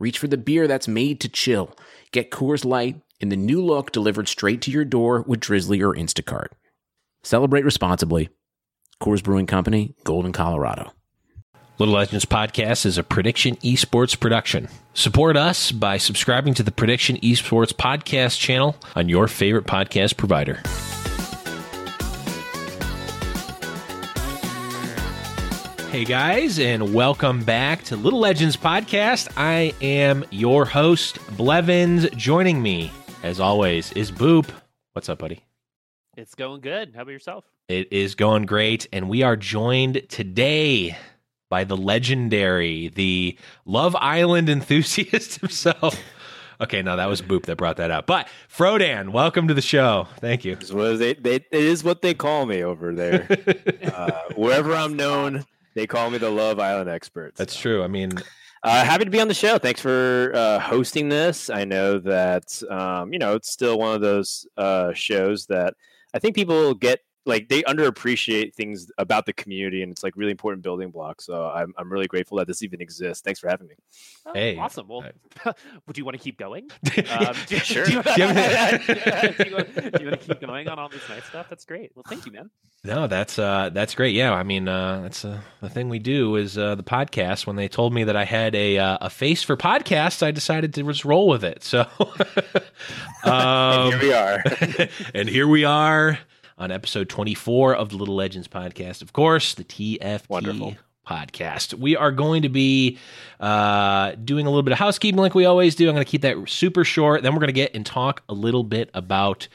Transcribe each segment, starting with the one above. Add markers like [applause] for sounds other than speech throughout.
reach for the beer that's made to chill. Get Coors Light in the new look delivered straight to your door with Drizzly or Instacart. Celebrate responsibly. Coors Brewing Company, Golden, Colorado. Little Legends Podcast is a Prediction Esports production. Support us by subscribing to the Prediction Esports Podcast channel on your favorite podcast provider. Hey guys, and welcome back to Little Legends Podcast. I am your host, Blevins. Joining me, as always, is Boop. What's up, buddy? It's going good. How about yourself? It is going great, and we are joined today by the legendary, the Love Island enthusiast [laughs] himself. Okay, no, that was Boop that brought that up. But Frodan, welcome to the show. Thank you. It's what they, they, it is what they call me over there. [laughs] uh, wherever I'm known, they call me the Love Island expert. That's true. I mean, [laughs] uh, happy to be on the show. Thanks for uh, hosting this. I know that um, you know it's still one of those uh, shows that I think people get like they underappreciate things about the community and it's like really important building blocks so i'm, I'm really grateful that this even exists thanks for having me Oh, Hey. awesome. Well, [laughs] would you want to keep going? Um, [laughs] Um, do, Sure. Do you, [laughs] Do you do you want, do you want to keep going on all this nice stuff? That's great. Well, thank you, man. no, that's uh, that's great. Yeah, I mean, uh, that's uh, the thing we do is uh, the podcast. When they told me that I had a uh, a face for podcasts, I decided to just roll with it. So, um, and here we are and here we are on episode 24 of the Little Legends podcast. Of course, the TFT Wonderful. podcast. We are going to be uh, doing a little bit of housekeeping like we always do. I'm going to keep that super short. Then we're going to get and talk a little bit about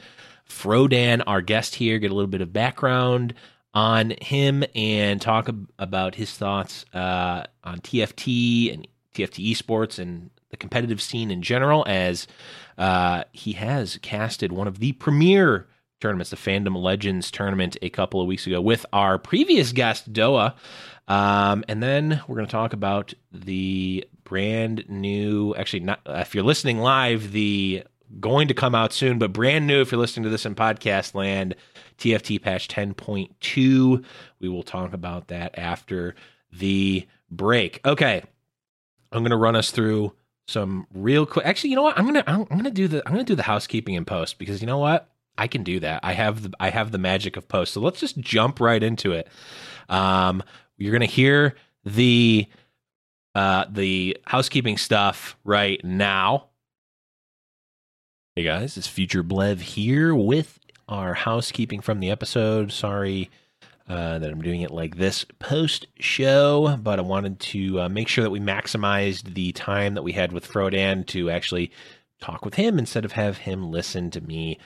Frodan, our guest here, get a little bit of background on him and talk ab- about his thoughts uh, on TFT and TFT esports and the competitive scene in general, as uh, he has casted one of the premier tournaments, the Fandom Legends tournament, a couple of weeks ago with our previous guest, Doa. Um, and then we're going to talk about the brand new, actually, not if you're listening live, the going to come out soon, but brand new if you're listening to this in podcast land, TFT patch 10.2. We will talk about that after the break. Okay. I'm going to run us through some real quick. Actually, you know what? I'm going to I'm going to do the I'm going to do the housekeeping in post because you know what? I can do that. I have the I have the magic of post. So let's just jump right into it. Um, you're to hear the uh, the housekeeping stuff right now. Hey guys, it's Future Blev here with our housekeeping from the episode. Sorry uh, that I'm doing it like this post show, but I wanted to uh, make sure that we maximized the time that we had with Frodan to actually talk with him instead of have him listen to me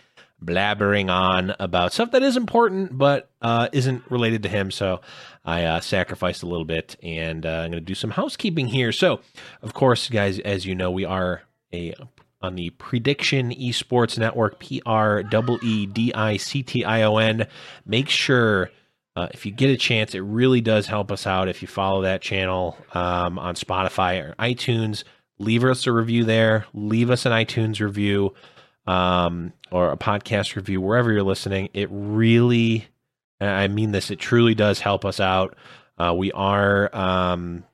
blabbering on about stuff that is important but uh, isn't related to him. So I uh, sacrificed a little bit, and uh, I'm going to do some housekeeping here. So, of course, guys, as you know, we are a on the Prediction Esports Network, P R E D I C T I O N. Make sure. Uh, if you get a chance, it really does help us out if you follow that channel um, on Spotify or iTunes. leave us a review there. Leave us an iTunes review um, or a podcast review wherever you're listening. It really, I mean this, it truly does help us out. Uh, we are, um,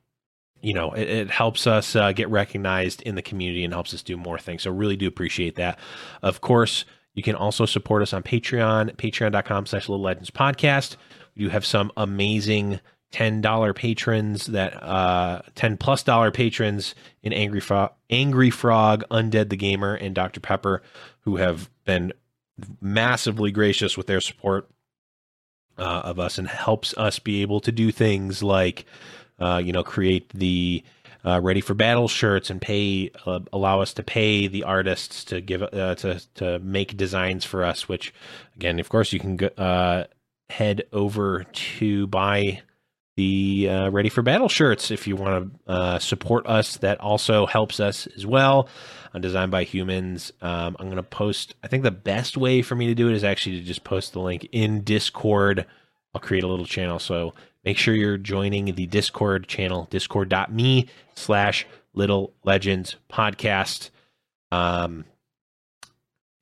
you know, it, it helps us uh, get recognized in the community and helps us do more things. So really do appreciate that. Of course, you can also support us on Patreon, patreon.com slash little legends podcast. We do have some amazing $10 patrons that uh 10 plus dollar patrons in Angry Frog, Angry Frog, Undead the Gamer and Dr. Pepper who have been massively gracious with their support uh, of us and helps us be able to do things like uh, you know create the uh, ready for battle shirts and pay uh, allow us to pay the artists to give uh, to to make designs for us which again of course you can go, uh, head over to buy the uh, Ready for Battle shirts if you want to uh, support us. That also helps us as well. On Designed by Humans. Um, I'm going to post, I think the best way for me to do it is actually to just post the link in Discord. I'll create a little channel. So make sure you're joining the Discord channel, discord.me slash little legends podcast. Um,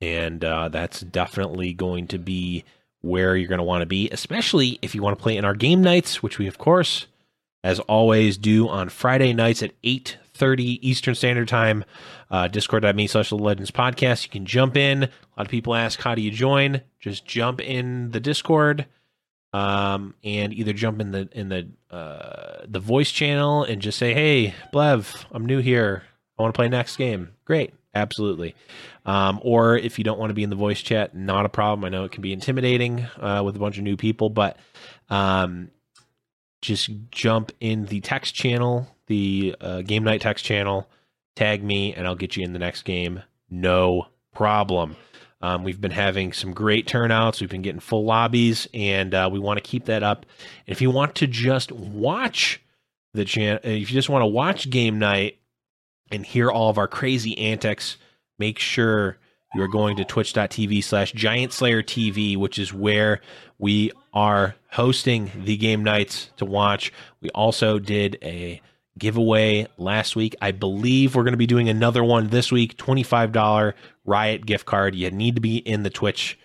and uh, that's definitely going to be where you're going to want to be, especially if you want to play in our game nights, which we of course, as always, do on Friday nights at 8:30 Eastern Standard Time. Uh, Discord.me slash the Legends Podcast. You can jump in. A lot of people ask, how do you join? Just jump in the Discord. Um, and either jump in the in the uh, the voice channel and just say, "Hey, Blev, I'm new here. I want to play next game." Great, absolutely. Um, or if you don't want to be in the voice chat, not a problem. I know it can be intimidating uh, with a bunch of new people, but um, just jump in the text channel, the uh, game night text channel, tag me, and I'll get you in the next game. No problem. Um, we've been having some great turnouts. We've been getting full lobbies, and uh, we want to keep that up. If you want to just watch the channel, if you just want to watch game night and hear all of our crazy antics, make sure you are going to twitch.tv slash giant slayer tv which is where we are hosting the game nights to watch. We also did a giveaway last week. I believe we're going to be doing another one this week $25 riot gift card. You need to be in the twitch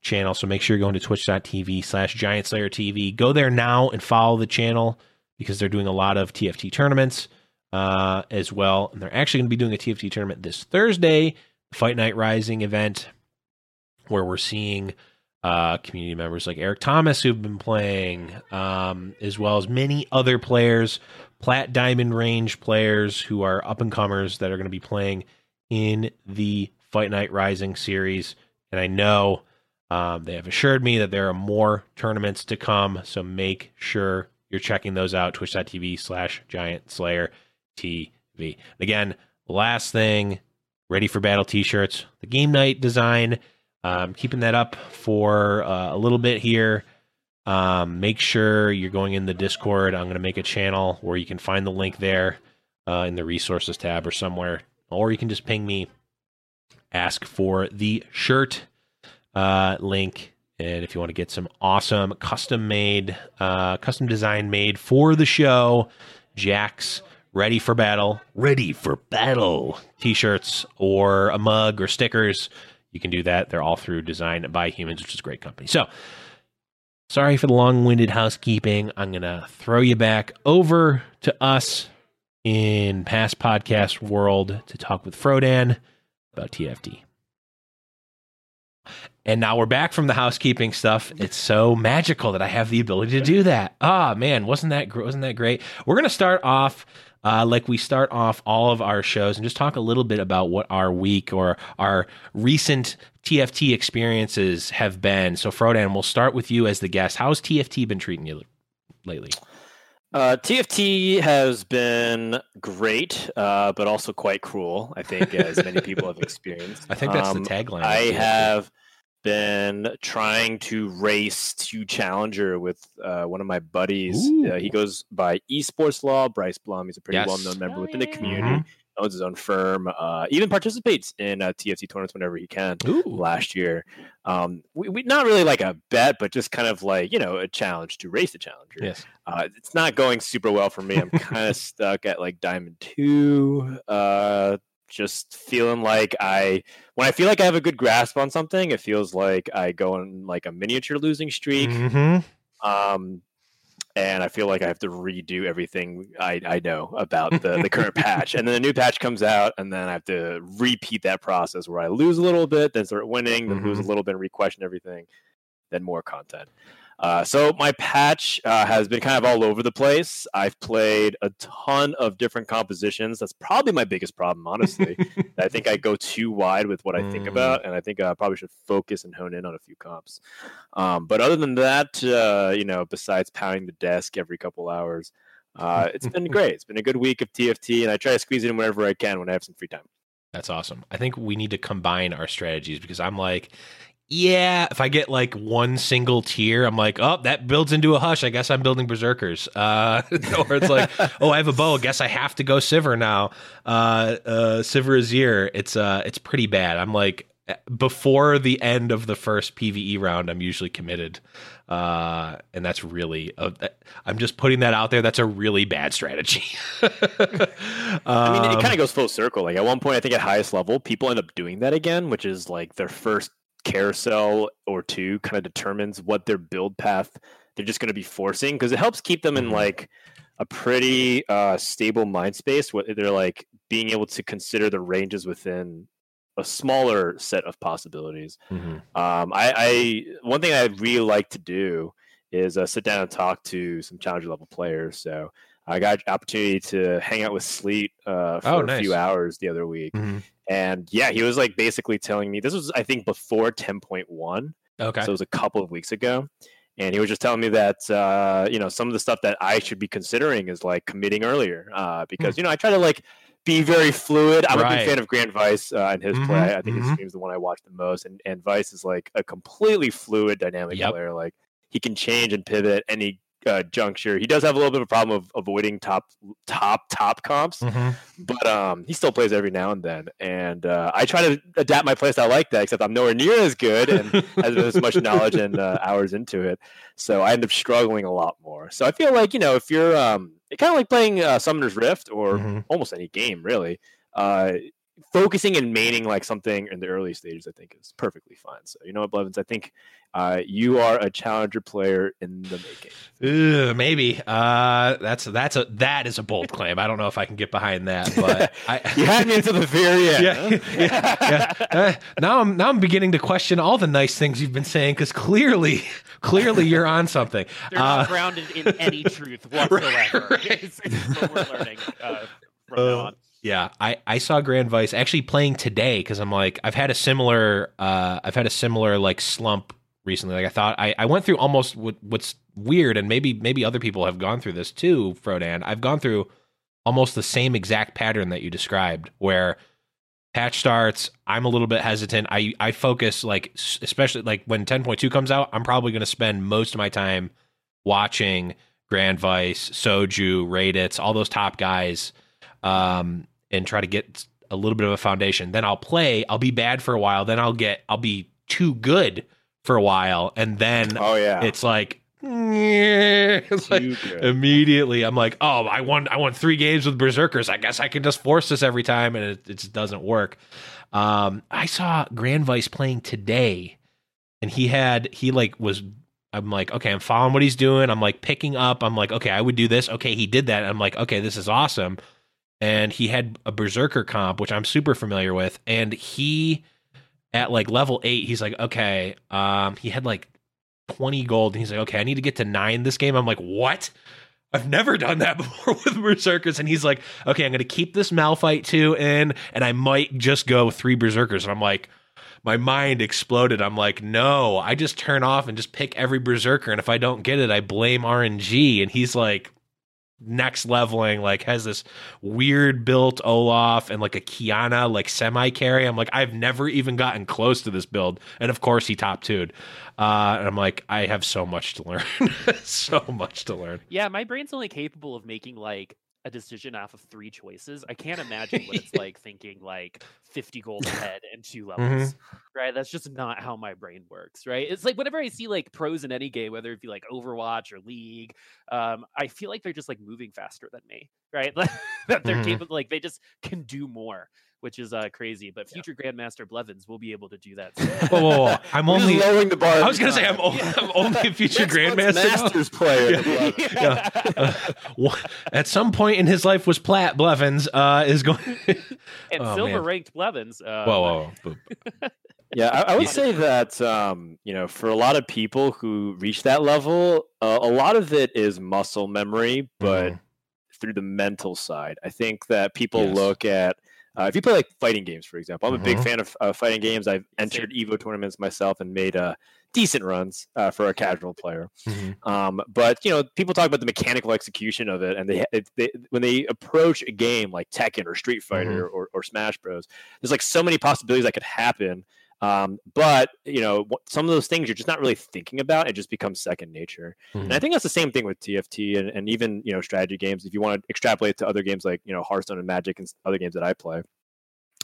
channel so make sure you're going to twitch.tv slash giant slayer tv go there now and follow the channel because they're doing a lot of tft tournaments uh, as well. And they're actually going to be doing a TFT tournament this Thursday, Fight Night Rising event, where we're seeing uh, community members like Eric Thomas who've been playing, um, as well as many other players, plat diamond range players who are up and comers that are going to be playing in the Fight Night Rising series. And I know um, they have assured me that there are more tournaments to come. So make sure you're checking those out. Twitch.tv slash Giant Slayer. TV. Again, last thing, ready for battle t-shirts. The game night design, um, keeping that up for uh, a little bit here. Um, make sure you're going in the Discord. I'm going to make a channel where you can find the link there uh, in the resources tab or somewhere, or you can just ping me, ask for the shirt uh, link. And if you want to get some awesome custom made, uh, custom design made for the show, Jack's ready for battle, ready for battle t-shirts or a mug or stickers. You can do that. They're all through Design by Humans, which is a great company. So, sorry for the long-winded housekeeping. I'm going to throw you back over to us in past podcast world to talk with Frodan about TFT. And now we're back from the housekeeping stuff. It's so magical that I have the ability to do that. Ah, oh, man, wasn't that wasn't that great? We're going to start off uh, like we start off all of our shows and just talk a little bit about what our week or our recent TFT experiences have been. So, Frodan, we'll start with you as the guest. How's TFT been treating you lately? Uh, TFT has been great, uh, but also quite cruel. I think, as many people have [laughs] experienced. I think that's um, the tagline. I have been trying to race to challenger with uh, one of my buddies. Uh, he goes by Esports Law, Bryce Blum. He's a pretty Yes. well known member Oh, within the yeah. community. owns his own firm, uh, even participates in uh, TFT tournaments whenever he can. Ooh. Last year, um, we, we not really like a bet, but just kind of like you know a challenge to race the challenger. Yes. Uh, it's not going super well for me. I'm kind of [laughs] stuck at like diamond two. Just feeling like I, when I feel like I have a good grasp on something, it feels like I go on like a miniature losing streak. hmm Um, and I feel like I have to redo everything I, I know about the, the current [laughs] patch. And then a new patch comes out, and then I have to repeat that process where I lose a little bit, then start winning, then lose a little bit, and re-question everything, then more content. Uh, so my patch uh, has been kind of all over the place. I've played a ton of different compositions. That's probably my biggest problem, honestly. [laughs] I think I go too wide with what I think Mm. about, and I think I probably should focus and hone in on a few comps. Um, but other than that, uh, you know, besides pounding the desk every couple hours, uh, it's been [laughs] great. It's been a good week of TFT, and I try to squeeze it in whenever I can when I have some free time. That's awesome. I think we need to combine our strategies because I'm like, yeah, if I get like one single tier, I'm like, oh, that builds into a hush. I guess I'm building berserkers. Uh, [laughs] or it's like, oh, I have a bow. I guess I have to go Sivir now. Uh, uh, Sivir Azir. It's uh, it's pretty bad. I'm like, before the end of the first PVE round, I'm usually committed. Uh, and that's really, uh, I'm just putting that out there. That's a really bad strategy. [laughs] I mean, it Um, kind of goes full circle. Like at one point, I think at highest level, people end up doing that again, which is like their first carousel or two kind of determines what their build path they're just going to be forcing because it helps keep them in Mhm. like a pretty uh, stable mind space. What they're like being able to consider the ranges within a smaller set of possibilities. mhm. Um, I, I one thing I really like to do is uh, sit down and talk to some challenger level players. So I got opportunity to hang out with Sleet uh, for Oh, a few hours the other week, Mhm. and yeah, he was like basically telling me this was I think before ten point one, Okay. so it was a couple of weeks ago. And he was just telling me that uh, you know some of the stuff that I should be considering is like committing earlier uh, because you know I try to like be very fluid. I'm a Hmm. Big fan of Grand Vice uh, and his Mhm, play. I think his mhm. stream's the one I watch the most, and and Vice is like a completely fluid, dynamic Yep. player. Like he can change and pivot any uh, juncture. He does have a little bit of a problem of avoiding top top top comps, Mhm. but um, he still plays every now and then. And uh, I try to adapt my playstyle like that, except I'm nowhere near as good and [laughs] as much knowledge and uh, hours into it. So I end up struggling a lot more. So I feel like you know if you're um, kind of like playing uh, Summoner's Rift or Mhm. almost any game really. Uh, focusing and maining like something in the early stages, I think is perfectly fine. So you know what, Blevins, I think uh, you are a challenger player in the making. Ugh, maybe. Uh, that's that's a that is a bold claim. I don't know if I can get behind that, but [laughs] I, You had me until the very end. yeah, huh? [laughs] yeah, yeah. Uh, now I'm now I'm beginning to question all the nice things you've been saying because clearly, clearly you're on something. [laughs] They're not Uh, grounded in any truth whatsoever. right. It's, it's what we're learning uh, from Uh, now on. Yeah, I, I saw Grand Vice actually playing today because I'm like I've had a similar uh I've had a similar like slump recently. Like I thought I, I went through almost what, what's weird and maybe maybe other people have gone through this too, Frodan. I've gone through almost the same exact pattern that you described where patch starts, I'm a little bit hesitant. I I focus like especially like when 10.2 comes out, I'm probably going to spend most of my time watching Grand Vice, Soju, Raditz, all those top guys um, and try to get a little bit of a foundation. Then I'll play. I'll be bad for a while. Then I'll get. I'll be too good for a while, and then Oh yeah. it's like. [laughs] it's like immediately I'm like, oh, I won I won three games with Berserkers. I guess I can just force this every time and it, it just doesn't work. Um, I saw Grand Vice playing today and he had he like was I'm like, okay, I'm following what he's doing. I'm like picking up. I'm like, okay, I would do this. Okay, he did that. I'm like, okay, this is awesome. And he had a berserker comp, which I'm super familiar with, and he at like level eight, he's like, okay, um, he had like 20 gold, and he's like, okay, I need to get to nine this game. I'm like, what? I've never done that [laughs] before with berserkers, and he's like, okay, I'm gonna keep this Malphite two in, and I might just go three berserkers, and I'm like my mind exploded. I'm like, no, I just turn off and just pick every berserker, and if I don't get it, I blame RNG. And he's like, next leveling, like has this weird built Olaf and like a Qiyana like semi carry. I'm like, I've never even gotten close to this build, and of course he top two'd. Uh, and I'm like, I have so much to learn, [laughs] so much to learn. Yeah, my brain's only capable of making like a decision off of three choices. I can't imagine what it's [laughs] like thinking like 50 goals [laughs] ahead and two levels. Right? That's just not how my brain works, right? It's like whenever I see like pros in any game, whether it be like Overwatch or League, um, I feel like they're just like moving faster than me, right? [laughs] that they're Mhm. capable like they just can do more, which is uh crazy. But future Grandmaster Blevins will be able to do that. [laughs] Whoa, whoa, whoa. I'm only. lowering the bar. I was gonna say I'm, time. o- I'm only a future grandmaster. Masters player. Yeah. Yeah. Uh, wha- at some point in his life was Plat Blevins uh, is going. [laughs] and Oh, silver man. ranked Blevins. Uh, whoa, whoa, whoa. [laughs] Yeah, I, I would say that um, you know, for a lot of people who reach that level, uh, a lot of it is muscle memory, but Mhm. through the mental side, I think that people Yes. look at uh, if you play like fighting games, for example. I'm a big Mhm. fan of uh, fighting games. I've entered Evo tournaments myself and made uh, decent runs uh, for a casual player. Mhm. Um, but you know, people talk about the mechanical execution of it, and they, it, they when they approach a game like Tekken or Street Fighter or, or Smash Bros, there's like so many possibilities that could happen. Um, but you know, some of those things you're just not really thinking about. It just becomes second nature. And I think that's the same thing with TFT and, and even you know strategy games. If you want to extrapolate to other games like you know Hearthstone and Magic and other games that I play.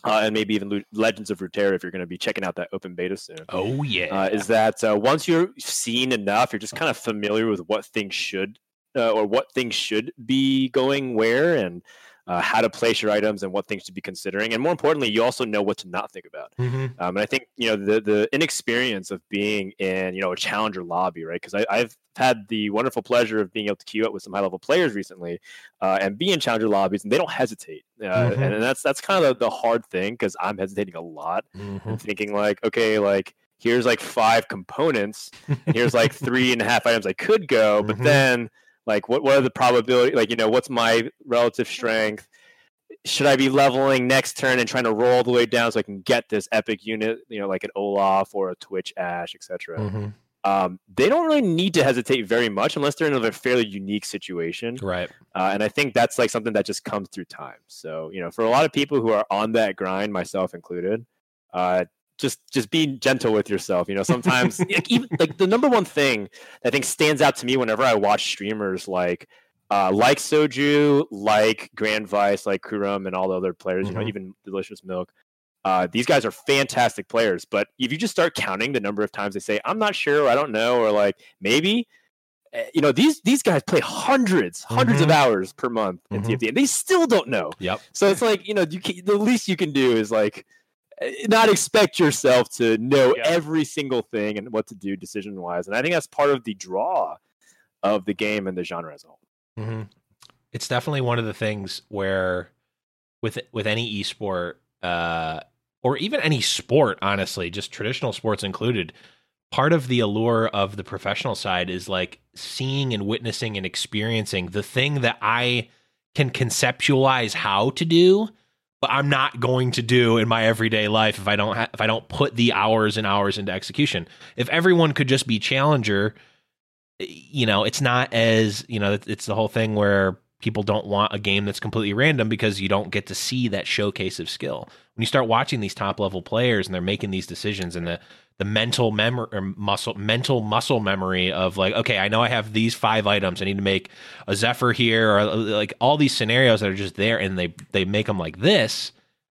Uh, and maybe even Legends of Runeterra if you're going to be checking out that open beta soon Oh yeah. uh, is that uh, once you're seen enough, you're just kind of familiar with what things should uh, or what things should be going where and uh, how to place your items and what things to be considering. And more importantly, you also know what to not think about. Mhm. Um, and I think you know the the inexperience of being in you know a challenger lobby, right? Because I've had the wonderful pleasure of being able to queue up with some high level players recently, uh, and be in challenger lobbies, and they don't hesitate. Uh, Mhm. and, and that's that's kind of the, the hard thing because I'm hesitating a lot Mhm. and thinking like, okay, like here's like five components, and here's like [laughs] three and a half items I could go, but Mhm. then like what what are the probability? Like you know, what's my relative strength? Should I be leveling next turn and trying to roll all the way down so I can get this epic unit, you know, like an Olaf or a Twitch Ashe, etc. Mhm. Um, they don't really need to hesitate very much unless they're in a fairly unique situation. Right. Uh, and I think that's like something that just comes through time. So, you know, for a lot of people who are on that grind, myself included, uh, just just be gentle with yourself. You know, sometimes [laughs] like, even like the number one thing that I think stands out to me whenever I watch streamers like uh, like Soju, like Grand Vice, like Kurum, and all the other players. You know, Mhm. even Delicious Milk. Uh, these guys are fantastic players, but if you just start counting the number of times they say, "I'm not sure," or "I don't know," or like maybe, eh, you know, these these guys play hundreds, 100s of Mhm. hours per month in Mhm. TFT, and they still don't know. Yep. So it's like you know, you can, the least you can do is like not expect yourself to know Yeah. every single thing and what to do decision wise, and I think that's part of the draw of the game and the genre as a whole. hmm It's definitely one of the things where, with with any esport, uh, or even any sport, honestly, just traditional sports included, part of the allure of the professional side is like seeing and witnessing and experiencing the thing that I can conceptualize how to do, but I'm not going to do in my everyday life if I don't ha- if I don't put the hours and hours into execution. If everyone could just be challenger eh, you know, it's not as, you know, it's the whole thing where people don't want a game that's completely random because you don't get to see that showcase of skill. When you start watching these top level players and they're making these decisions and the the mental memory or muscle mental muscle memory of like, okay, I know I have these five items. I need to make a Zephyr here or like all these scenarios that are just there and they they make them like this.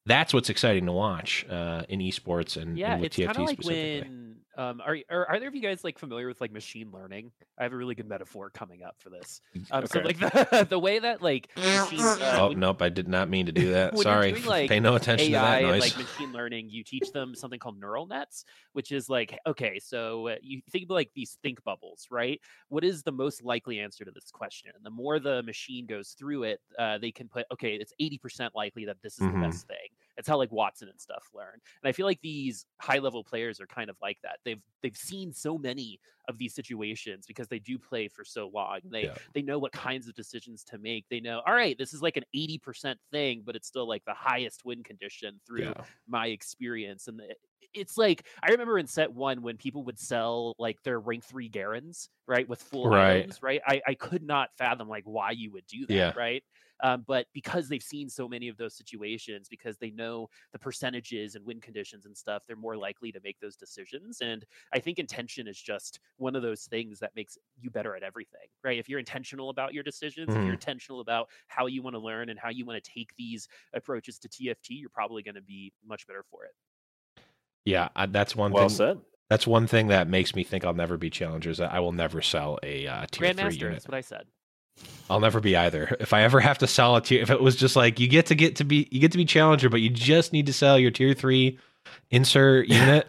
That's what's exciting to watch uh, in esports and, yeah, and with it's TFT kind of like specifically. when um, are are either of you guys like familiar with like machine learning? I have a really good metaphor coming up for this. Um, So like [laughs] the the way that like machine, uh, Oh when- nope, I did not mean to do that. Sorry. doing, like, Pay no attention AI to that and noise. like machine learning, you teach them something called neural nets, which is like, okay, so uh, you think about like these think bubbles, right? What is the most likely answer to this question? And the more the machine goes through it, uh, they can put, okay, it's 80% likely that this is Mhm. the best thing. It's how like Watson and stuff learn. And I feel like these high level players are kind of like that. They've they've seen so many of these situations because they do play for so long. They Yeah. they know what kinds of decisions to make. They know, all right, this is like an 80% thing, but it's still like the highest win condition through yeah. my experience. And it- it's like I remember in set one when people would sell like their rank three Garens, right, with full Right. items, right? I, I could not fathom like why you would do that, Yeah. right? Um, but because they've seen so many of those situations, because they know the percentages and win conditions and stuff, they're more likely to make those decisions. And I think intention is just one of those things that makes you better at everything, right? If you're intentional about your decisions, mm-hmm. if you're mm-hmm. intentional about how you want to learn and how you want to take these approaches to TFT, you're probably going to be much better for it. Yeah, that's one well thing. said. That's one thing that makes me think I'll never be challengers. I will never sell a uh, tier Grandmaster, three unit. That's what I said. I'll never be either. If I ever have to sell a tier, if it was just like you get to get to be you get to be challenger, but you just need to sell your tier three insert [laughs] unit.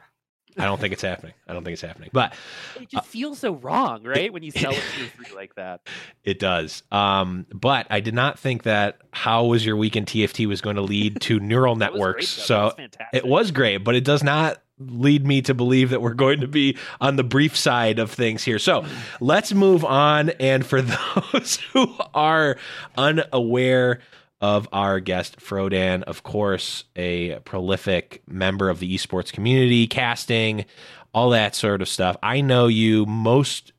I don't think it's happening. I don't think it's happening. But it just uh, feels so wrong, right? When you sell a [laughs] tier three like that. It does. Um, but I did not think that how was your week in TFT was going to lead to [laughs] neural networks. Great, so it was great, but it does not lead me to believe that we're going to be on the brief side of things here. So let's move on. And for [laughs] those who are unaware of our guest, Frodan, of course, a prolific member of the esports community, casting, all that sort of stuff. I know you most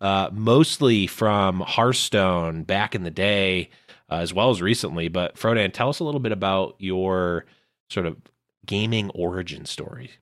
uh, mostly from Hearthstone back in the day, uh, as well as recently. But Frodan, tell us a little bit about your sort of gaming origin story.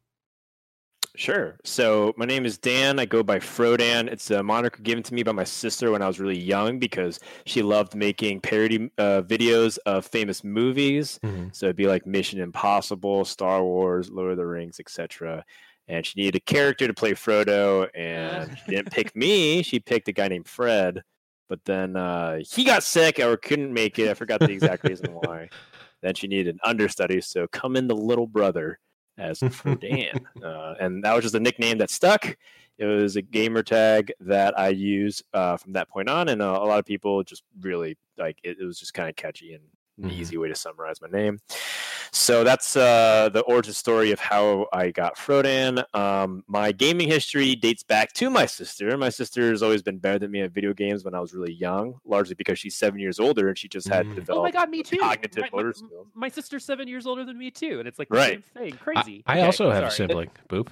Sure. So my name is Dan. I go by Frodan. It's a moniker given to me by my sister when I was really young because she loved making parody uh, videos of famous movies. Mm-hmm. So it'd be like Mission Impossible, Star Wars, Lord of the Rings, etc. And she needed a character to play Frodo, and she didn't pick [laughs] me. She picked a guy named Fred. But then uh, he got sick or couldn't make it. I forgot the exact reason why. [laughs] Then she needed an understudy, so come in the little brother as [laughs] Frodan. uh, and that was just a nickname that stuck. It was a gamer tag that I use uh, from that point on, and uh, a lot of people just really like it. It was just kind of catchy and an mm-hmm. easy way to summarize my name. So that's uh, the origin story of how I got Frodan. Um, my gaming history dates back to my sister. My sister has always been better than me at video games when I was really young, largely because she's seven years older and she just had mm. developed. Oh my god, me too. Cognitive my, motor skills. My sister's seven years older than me too, and it's like right. thing. Crazy. I, I okay, also have sorry. a sibling. [laughs] Boop.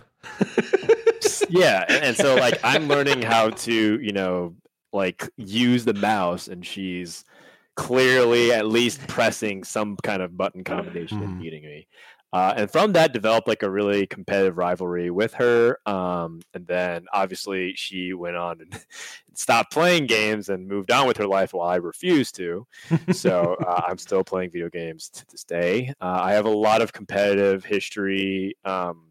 [laughs] yeah, and, and so like I'm learning how to, you know, like use the mouse, and she's clearly at least pressing some kind of button combination and mm-hmm. beating me. Uh, and from that developed like a really competitive rivalry with her. Um, and then obviously she went on and [laughs] stopped playing games and moved on with her life while I refused to. so [laughs] uh, I'm still playing video games to this day. Uh, I have a lot of competitive history. Um,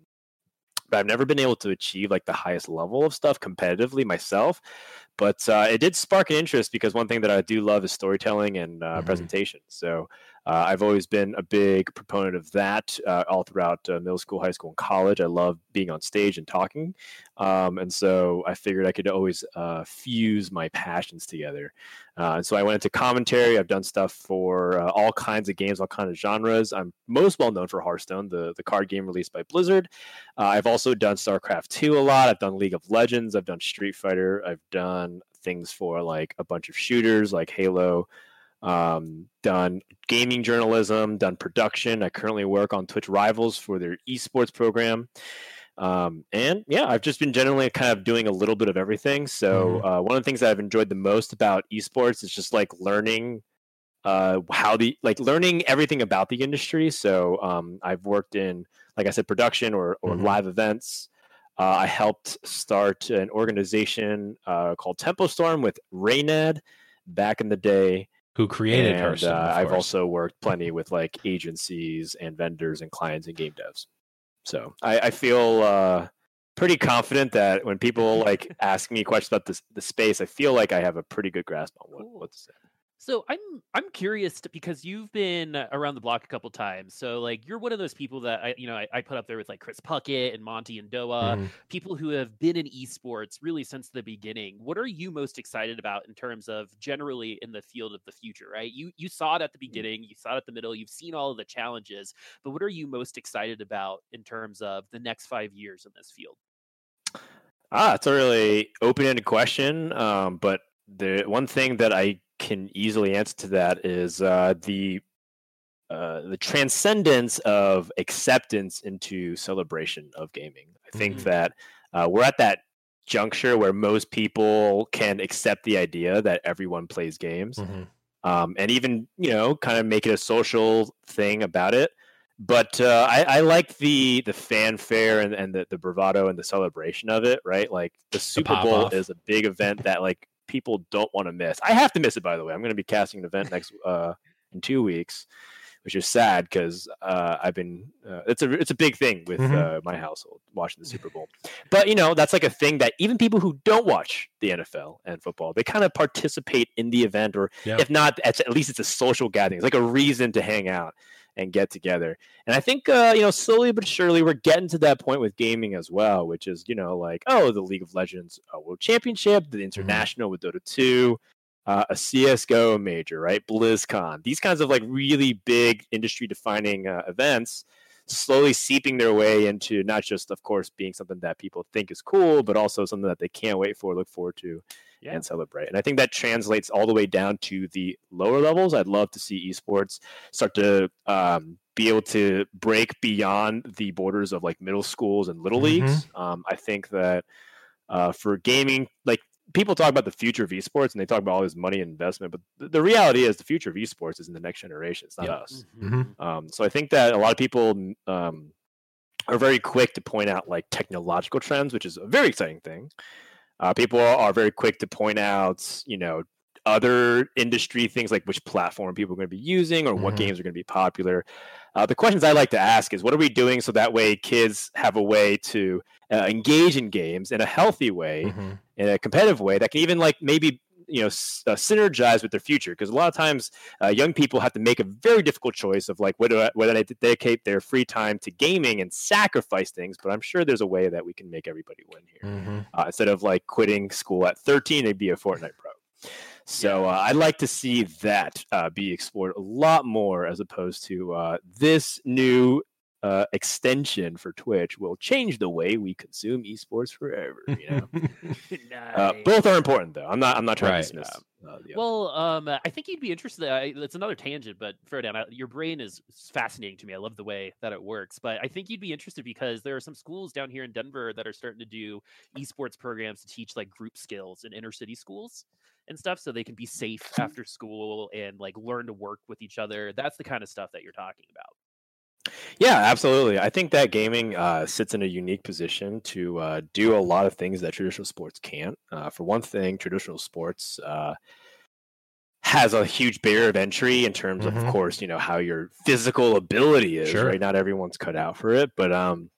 but I've never been able to achieve like the highest level of stuff competitively myself but uh, it did spark an interest because one thing that I do love is storytelling and uh, mm-hmm. presentation. So uh, I've always been a big proponent of that uh, all throughout uh, middle school, high school, and college. I love being on stage and talking. Um, and so I figured I could always uh, fuse my passions together. Uh, and so I went into commentary. I've done stuff for uh, all kinds of games, all kinds of genres. I'm most well known for Hearthstone, the, the card game released by Blizzard. I've also done StarCraft 2 a lot. I've done League of Legends. I've done Street Fighter. I've done things for like a bunch of shooters like Halo um, done gaming journalism, done production. I currently work on Twitch Rivals for their esports program. Um, and yeah, I've just been generally kind of doing a little bit of everything. So mm-hmm. uh, one of the things that I've enjoyed the most about esports is just like learning uh, how the like learning everything about the industry. So um, I've worked in, like I said, production or or mm-hmm. live events. Uh, I helped start an organization uh, called Tempo Storm with Reynad back in the day who created and, Hearthstone. Uh, I've also worked plenty with like agencies and vendors and clients and game devs. So I, I feel uh, pretty confident that when people like ask me questions about this the space, I feel like I have a pretty good grasp on what, what to say. So I'm I'm curious to, because you've been around the block a couple times. So like you're one of those people that I you know I, I put up there with like Chris Puckett and Monty and Doa, mm-hmm. people who have been in esports really since the beginning. What are you most excited about in terms of generally in the field of the future? Right, you you saw it at the mm. beginning, you saw it at the middle, you've seen all of the challenges, but what are you most excited about in terms of the next five years in this field? Ah, it's a really open-ended question, um, but the one thing that I can easily answer to that is uh, the uh, the transcendence of acceptance into celebration of gaming. I think mm-hmm. that uh, we're at that juncture where most people can accept the idea that everyone plays games. Mm-hmm. um, and even you know kind of make it a social thing about it. But uh, I, I like the the fanfare and, and the, the bravado and the celebration of it, right? Like the Super Bowl pop-off. is a big event that like people don't want to miss. I have to miss it, by the way. I'm going to be casting an event next [laughs] uh, in two weeks, which is sad because uh, I've been uh, it's a it's a big thing with Mhm. uh, my household watching the Super Bowl. But you know that's like a thing that even people who don't watch the NFL and football they kind of participate in the event, or Yeah. if not, at, at least it's a social gathering. It's like a reason to hang out and get together. And I think uh, you know slowly but surely we're getting to that point with gaming as well, which is you know like oh the League of Legends uh, World Championship, the international with Dota two. Uh, a CS:GO major, right? BlizzCon. These kinds of like really big industry-defining uh, events, slowly seeping their way into not just, of course, being something that people think is cool, but also something that they can't wait for, look forward to, Yeah. and celebrate. And I think that translates all the way down to the lower levels. I'd love to see esports start to um, be able to break beyond the borders of like middle schools and little leagues. Um, I think that uh, for gaming, like people talk about the future of esports and they talk about all this money and investment, but th- the reality is the future of esports is in the next generation. It's not Yeah. us. Mhm. Um, so I think that a lot of people um, are very quick to point out like technological trends, which is a very exciting thing. Uh, people are, are very quick to point out, you know, other industry things like which platform people are going to be using or what Mhm. games are going to be popular. Uh, the questions I like to ask is, what are we doing so that way kids have a way to uh, engage in games in a healthy way Mhm. In a competitive way that can even like maybe you know s- uh, synergize with their future because a lot of times uh, young people have to make a very difficult choice of like whether I- whether they dedicate their free time to gaming and sacrifice things but i'm sure there's a way that we can make everybody win here. Mhm. uh, instead of like quitting school at 13 and be a fortnite pro. So uh, i'd like to see that uh, be explored a lot more as opposed to uh, this new uh, extension for twitch will change the way we consume esports forever you know [laughs] uh, both are important, though. I'm not. I'm not trying Right. to dismiss. Uh, the. Well, um, I think you'd be interested. I, it's another tangent, but Frodan, I, your brain is fascinating to me. I love the way that it works. But I think you'd be interested because there are some schools down here in Denver that are starting to do esports programs to teach like group skills in inner city schools and stuff, so they can be safe [laughs] after school and like learn to work with each other. That's the kind of stuff that you're talking about. Yeah, absolutely. I think that gaming uh, sits in a unique position to uh, do a lot of things that traditional sports can't. Uh, for one thing, traditional sports. Uh, has a huge barrier of entry in terms of, Mhm. of course, you know how your physical ability is. Sure. Right, not everyone's cut out for it, but um,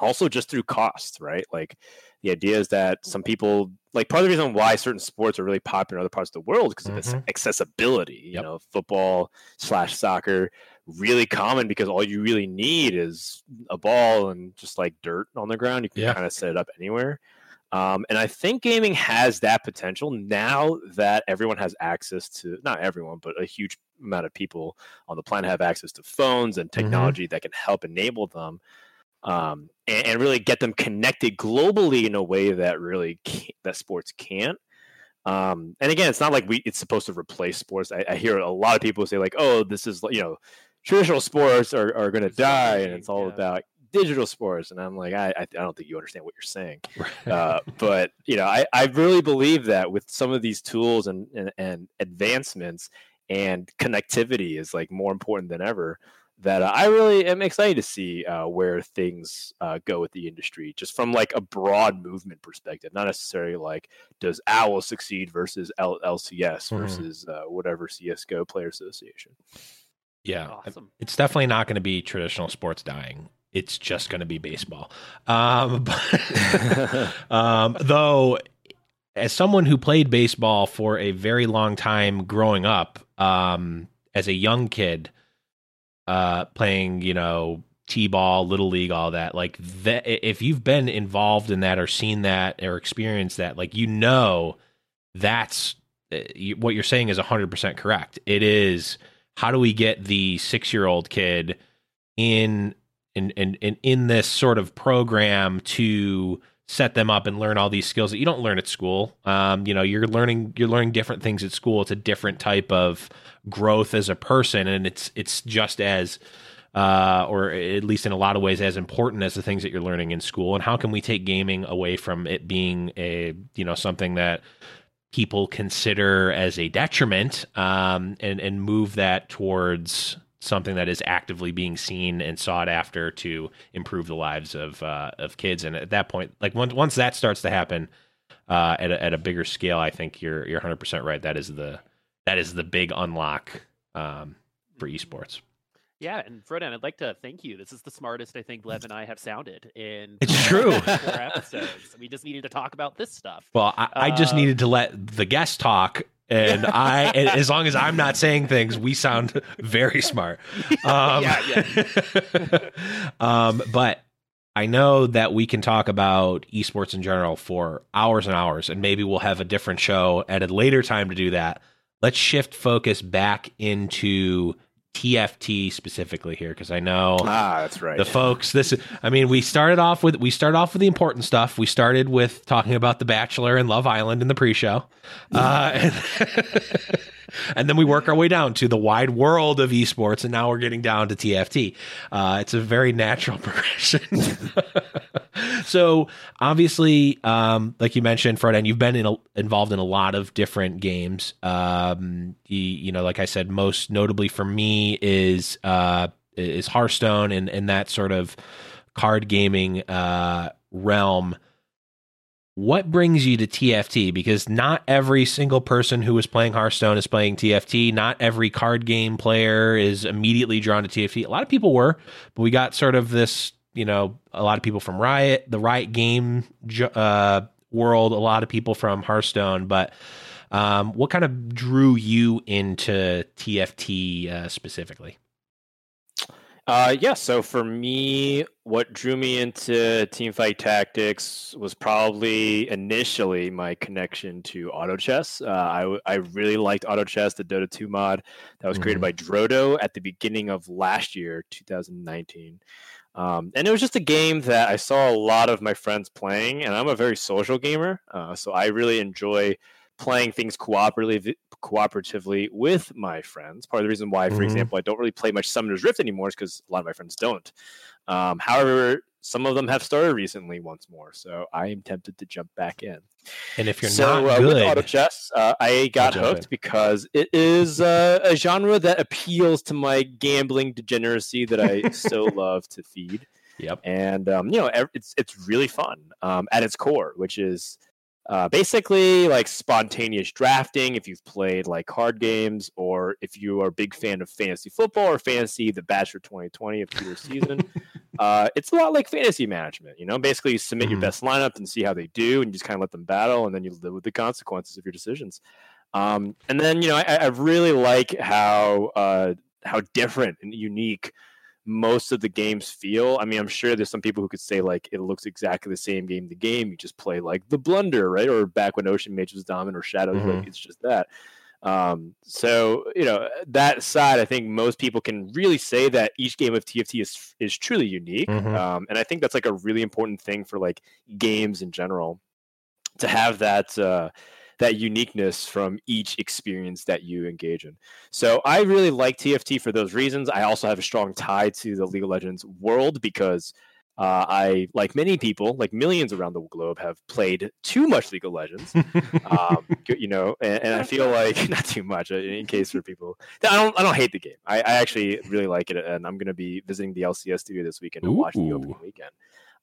also just through cost. Right, like the idea is that some people like part of the reason why certain sports are really popular in other parts of the world because of its accessibility. You Yep. know, football slash soccer really common because all you really need is a ball and just like dirt on the ground. You can Yeah. kind of set it up anywhere. Um, and I think gaming has that potential now that everyone has access to not everyone, but a huge amount of people on the planet have access to phones and technology that can help enable them um, and, and really get them connected globally in a way that really that sports can't. Um, and again, it's not like we it's supposed to replace sports. I, I hear a lot of people say like, "Oh, this is you know, traditional sports are, are going to die, and it's all yeah. about digital sports." And I'm like, I I, don't think you understand what you're saying. [laughs] Uh, but you know, I, I really believe that with some of these tools and, and and advancements and connectivity is like more important than ever. That uh, I really am excited to see uh, where things uh, go with the industry, just from like a broad movement perspective, not necessarily like does OWL succeed versus L- LCS Mhm. versus uh, whatever CS:GO Player Association. Yeah. Awesome. It's definitely not going to be traditional sports dying. It's just going to be baseball. Um, [laughs] but, um, though, as someone who played baseball for a very long time growing up, um, as a young kid, uh, playing, you know, t-ball, little league, all that, like that. If you've been involved in that or seen that or experienced that, like you know, that's uh, you, what you're saying is 100% correct. It is how do we get the six year old kid in in, in in in this sort of program to set them up and learn all these skills that you don't learn at school. Um, you know, you're learning you're learning different things at school. It's a different type of growth as a person, and it's it's just as uh, or at least in a lot of ways as important as the things that you're learning in school. And how can we take gaming away from it being a you know something that people consider as a detriment um, and and move that towards something that is actively being seen and sought after to improve the lives of uh, of kids. And at that point like once once that starts to happen uh, at a, at a bigger scale I think you're you're 100% right. That is the that is the big unlock um, for esports Yeah, and Frodan, I'd like to thank you. This is the smartest I think Lev and I have sounded in It's true. four [laughs] episodes. We just needed to talk about this stuff. Well, I, I just Uh, needed to let the guest talk, and [laughs] I, and as long as I'm not saying things, we sound very smart. [laughs] Um, yeah, um, but I know that we can talk about esports in general for hours and hours, and maybe we'll have a different show at a later time to do that. Let's shift focus back into TFT specifically here, because I know Ah, that's right. the folks this is i mean we started off with we started off with the important stuff we started with talking about the bachelor and love island in the pre-show uh, and, [laughs] and then we work our way down to the wide world of esports and now we're getting down to tft uh, it's a very natural [laughs] progression. [laughs] So obviously um, like you mentioned Frodan you've been in a, involved in a lot of different games. Um, you, you know like i said most notably for me is uh, is Hearthstone and, and that sort of card gaming uh, realm. What brings you to TFT? Because not every single person who is playing Hearthstone is playing TFT. Not every card game player is immediately drawn to TFT. A lot of people were, but we got sort of this, you know, a lot of people from Riot, the Riot game uh, world, a lot of people from Hearthstone. But um, what kind of drew you into TFT uh, specifically? Uh, yeah. So for me, what drew me into Teamfight Tactics was probably initially my connection to Auto Chess. Uh, I I really liked Auto Chess, the Dota 2 mod that was created Mhm. by Drodo at the beginning of last year, 2019. Um, and it was just a game that I saw a lot of my friends playing, and I'm a very social gamer, uh, so I really enjoy playing things cooperatively cooperatively with my friends. Part of the reason why, for Mhm. example, I don't really play much Summoner's Rift anymore is because a lot of my friends don't. Um, however, some of them have started recently once more, so I am tempted to jump back in. And if you're so not uh, with good, auto chess, uh, I got hooked in. because it is uh, a genre that appeals to my gambling degeneracy that I so [laughs] love to feed yep. and um, you know it's it's really fun um, at its core, which is uh, basically like spontaneous drafting. If you've played like card games, or if you are a big fan of fantasy football or fantasy The Bachelor 2020 of Peter's season, [laughs] uh, it's a lot like fantasy management. You know, basically you submit your Mhm. best lineup and see how they do, and you just kind of let them battle, and then you live with the consequences of your decisions. Um, and then you know, I, I really like how uh, how different and unique most of the games feel. I mean, I'm sure there's some people who could say like it looks exactly the same game to game. You just play like the Blunder, right? Or back when Ocean Mage was dominant, or Shadows, Mhm. like it's just that. Um, so you know that side, I think most people can really say that each game of TFT is is truly unique, Mhm. um, and I think that's like a really important thing for like games in general to have that uh, that uniqueness from each experience that you engage in. So I really like TFT for those reasons. I also have a strong tie to the League of Legends world because uh, I, like many people, like millions around the globe, have played too much League of Legends. um, [laughs] you know, and, and I feel like [laughs] not too much. uh, In case for people, I don't, I don't hate the game. I, I actually really like it, and I'm going to be visiting the LCS studio this weekend and watch the opening weekend.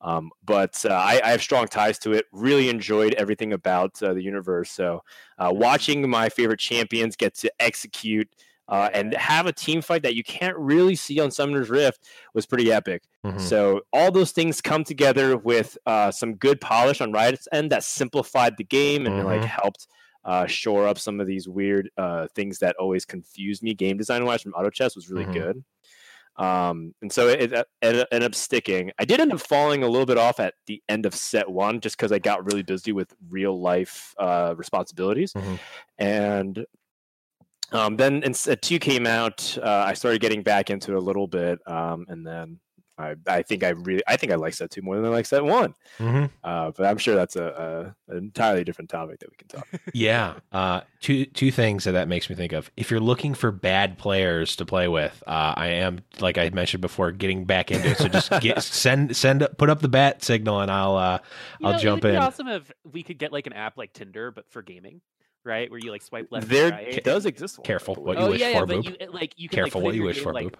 Um, but uh, I, I have strong ties to it. Really enjoyed everything about uh, the universe. So uh, watching my favorite champions get to execute uh, and have a team fight that you can't really see on Summoner's Rift was pretty epic. Mhm. So all those things come together with uh, some good polish on Riot's end that simplified the game and like Mhm. helped uh, shore up some of these weird uh, things that always confused me game design wise from Auto Chess was really Mhm. good. Um, and so it, it, it ended up sticking. I did end up falling a little bit off at the end of set one just because I got really busy with real life uh, responsibilities. Mhm. And um, then in set two came out, uh, I started getting back into it a little bit. Um, and then I, I think I really, I think I like set two more than I like set one. Mhm. Uh, but I'm sure that's a, a an entirely different topic that we can talk. [laughs] Yeah. Uh, two two things that that makes me think of. If you're looking for bad players to play with, uh, I am like I mentioned before, getting back into it. So just [laughs] get send send put up the bat signal, and I'll uh, I'll know, it jump would be in. awesome if we could get like an app like Tinder, but for gaming. right? Where you like swipe left. There right. does exist. one, Careful what you oh wish yeah, yeah, for, but Boop. you like you can Careful put what you wish game, for, like, Boop.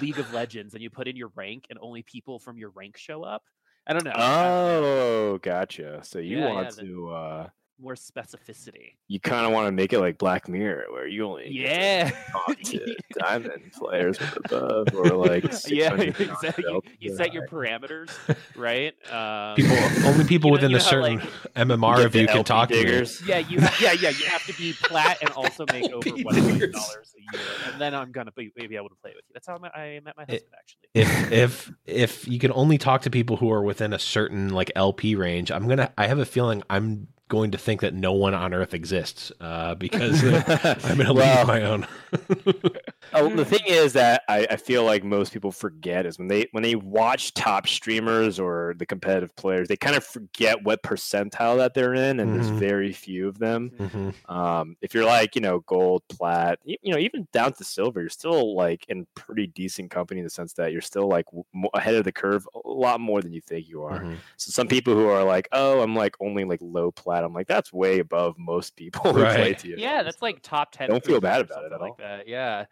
League of Legends, and you put in your rank, and only people from your rank show up. I don't know. I don't know. Oh, gotcha. So you Yeah, want yeah, to, uh, More specificity. you kind of want to make it like Black Mirror, where you only Yeah. [laughs] talk to [laughs] diamond players above, or like [laughs] yeah, exactly. You, you set your parameters, right? Um, People, only people you know- within a know how, certain like, MMR get review the can LP talk to me. diggers. Yeah, you yeah yeah you have to be plat and also make over LP one million diggers. dollars a year, and then I'm gonna be, be able to play with you. That's how I met, I met my husband actually. if if if you can only talk to people who are within a certain like LP range, I'm gonna. I have a feeling I'm going to think that no one on Earth exists uh, because [laughs] I'm gonna Well, leave my own. [laughs] Oh, the thing is that I, I feel like most people forget is when they when they watch top streamers or the competitive players, they kind of forget what percentile that they're in, and Mhm. there's very few of them. Mhm. Um, if you're like you know gold, plat, you, you know even down to silver, you're still like in pretty decent company in the sense that you're still like w- ahead of the curve a lot more than you think you are. Mhm. So some people who are like, oh, I'm like only like low plat, I'm like that's way above most people who play to you. Yeah, that's like top ten. Don't feel bad about it something at like all. That. Yeah.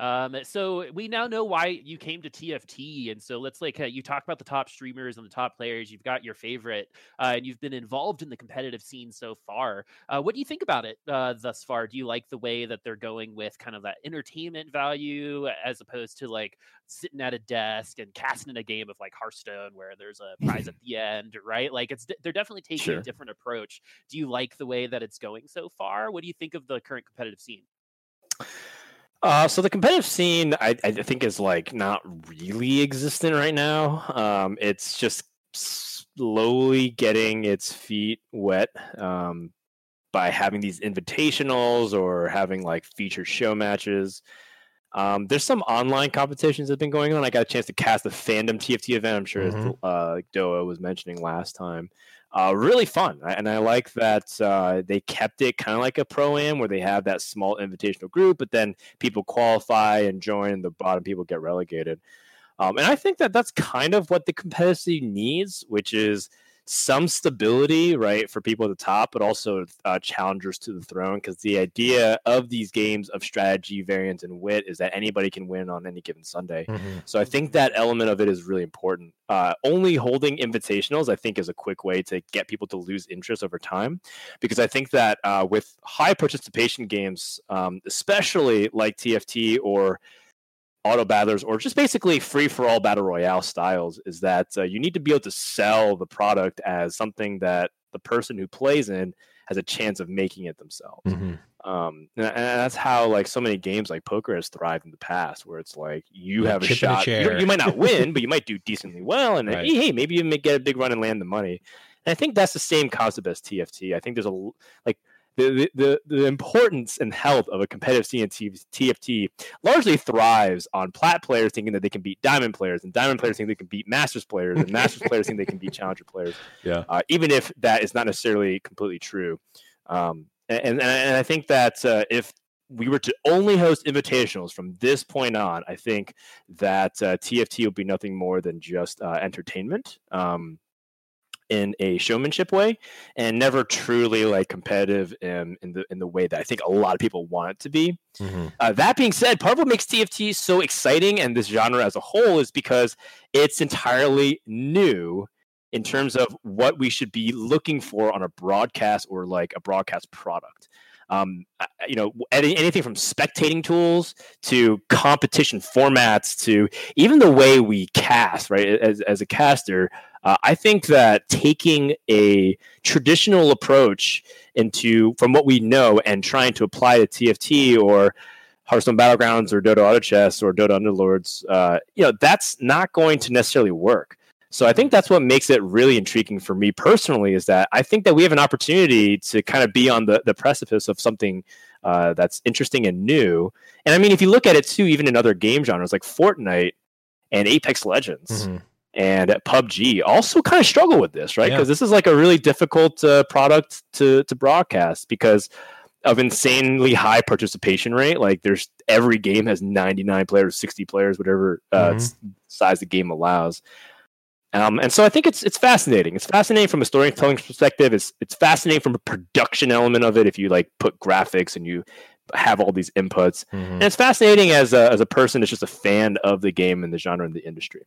Um, so we now know why you came to TFT, and so let's like uh, you talk about the top streamers and the top players. You've got your favorite, uh, and you've been involved in the competitive scene so far. Uh, what do you think about it uh, thus far? Do you like the way that they're going with kind of that entertainment value as opposed to like sitting at a desk and casting in a game of like Hearthstone where there's a prize at [laughs] the end, right? Like it's they're definitely taking Sure. a different approach. Do you like the way that it's going so far? What do you think of the current competitive scene? Uh, so the competitive scene, I, I think, is like not really existent right now. Um, it's just slowly getting its feet wet um, by having these invitationals or having like feature show matches. Um, there's some online competitions that have been going on. I got a chance to cast the fandom TFT event. I'm sure Mhm. uh, Doa was mentioning last time. Uh, really fun, and I like that uh, they kept it kind of like a pro am, where they have that small invitational group, but then people qualify and join, and the bottom people get relegated. Um, and I think that that's kind of what the competitive needs, which is some stability, right, for people at the top, but also uh, challengers to the throne. Because the idea of these games of strategy, variance, and wit is that anybody can win on any given Sunday. Mhm. So I think that element of it is really important. Uh, only holding invitationals, I think, is a quick way to get people to lose interest over time, because I think that uh, with high participation games, um, especially like TFT or auto battlers or just basically free for all battle royale styles, is that uh, you need to be able to sell the product as something that the person who plays in has a chance of making it themselves. Mhm. um and, and that's how like so many games like poker has thrived in the past where it's like you Yeah, have a shot. You, you might not win [laughs] but you might do decently well and Right. hey, hey maybe you may get a big run and land the money. And i think that's the same concept as tft i think there's a like the, the, the, importance and health of a competitive scene in TFT largely thrives on plat players thinking that they can beat diamond players, and diamond players think they can beat masters players, and masters players think they can beat challenger players [laughs] Yeah. uh, even if that is not necessarily completely true. Um, and, and, and I think that uh, if we were to only host invitationals from this point on, I think that uh, TFT will be nothing more than just uh, entertainment. Um, in a showmanship way, and never truly like competitive in, in the in the way that I think a lot of people want it to be. Mhm. Uh, that being said, part of what makes TFT so exciting and this genre as a whole is because it's entirely new in terms of what we should be looking for on a broadcast or like a broadcast product. Um, you know, any, anything from spectating tools to competition formats to even the way we cast, right? As, as a caster, uh, I think that taking a traditional approach into from what we know and trying to apply to TFT or Hearthstone Battlegrounds or Dota Auto Chess or Dota Underlords, uh, you know, that's not going to necessarily work. So I think that's what makes it really intriguing for me personally is that I think that we have an opportunity to kind of be on the, the precipice of something uh, that's interesting and new. And I mean, if you look at it too, even in other game genres like Fortnite and Apex Legends, Mhm. And PUBG also kind of struggle with this, right? Yeah. Because this is like a really difficult uh, product to to broadcast because of insanely high participation rate. Like there's every game has 99 players, 60 players, whatever uh, Mhm. size the game allows. Um, and so I think it's it's fascinating. It's fascinating from a storytelling perspective. It's it's fascinating from a production element of it. If you like put graphics and you have all these inputs, Mhm. and it's fascinating as a as a person that's just a fan of the game and the genre and the industry.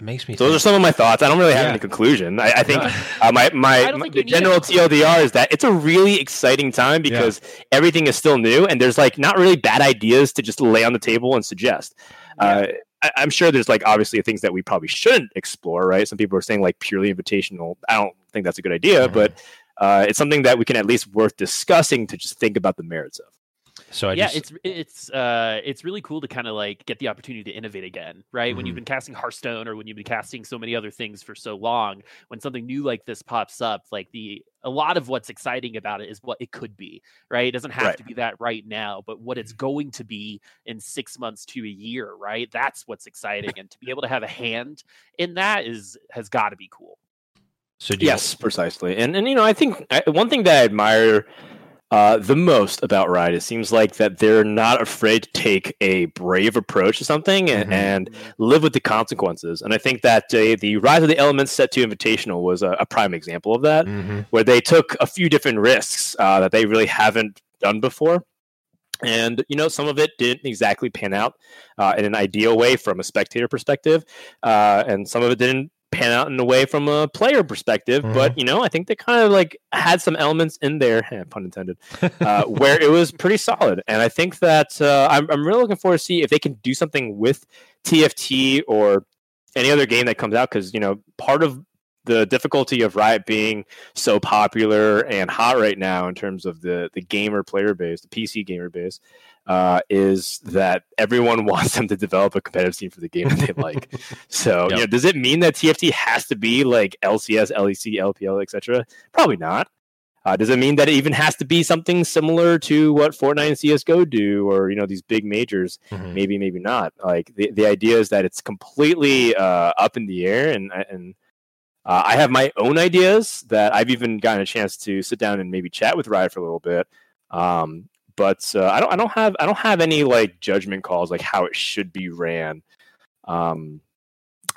That makes me. So those are some of my thoughts. I don't really have Yeah. any conclusion. I, I think uh, my my, don't my the you need general TLDR is that it's a really exciting time because everything is still new and there's like not really bad ideas to just lay on the table and suggest. Uh, I, I'm sure there's like obviously things that we probably shouldn't explore, right? Some people are saying like purely invitational. I don't think that's a good idea, Mhm. but uh, it's something that we can at least worth discussing to just think about the merits of. So I yeah, just, it's it's uh it's really cool to kind of like get the opportunity to innovate again, right? When you've Mhm. been casting Hearthstone or when you've been casting so many other things for so long, when something new like this pops up, like the a lot of what's exciting about it is what it could be, right? It doesn't have Right. to be that right now, but what it's going to be in six months to a year, right? That's what's exciting, and to be able to have a hand in that is has got to be cool. so do you- Yes, precisely. And and you know, I think I, one thing that I admire uh, the most about Riot, it seems like that they're not afraid to take a brave approach to something and, Mhm. and live with the consequences. And I think that uh, the Rise of the Elements Set Two Invitational was a, a prime example of that, Mhm. where they took a few different risks uh, that they really haven't done before. And you know, some of it didn't exactly pan out uh, in an ideal way from a spectator perspective, uh, and some of it didn't pan out in a way from a player perspective. But you know, I think they kind of like had some elements in there, [laughs] eh, pun intended, uh, where it was pretty solid. And I think that uh, I'm, I'm really looking forward to see if they can do something with TFT or any other game that comes out. Because you know, part of the difficulty of Riot being so popular and hot right now in terms of the the gamer player base, the PC gamer base, uh, is that everyone [laughs] wants them to develop a competitive scene for the game that they like. [laughs] So, Yep. you know, does it mean that TFT has to be like LCS, LEC, LPL, etc.? Probably not. Uh, does it mean that it even has to be something similar to what Fortnite and CS:GO do, or you know these big majors? Mhm. Maybe, maybe not. Like the, the idea is that it's completely uh, up in the air, and and uh, I have my own ideas that I've even gotten a chance to sit down and maybe chat with Riot for a little bit. Um, but uh, I don't I don't have I don't have any like judgment calls like how it should be ran. Um,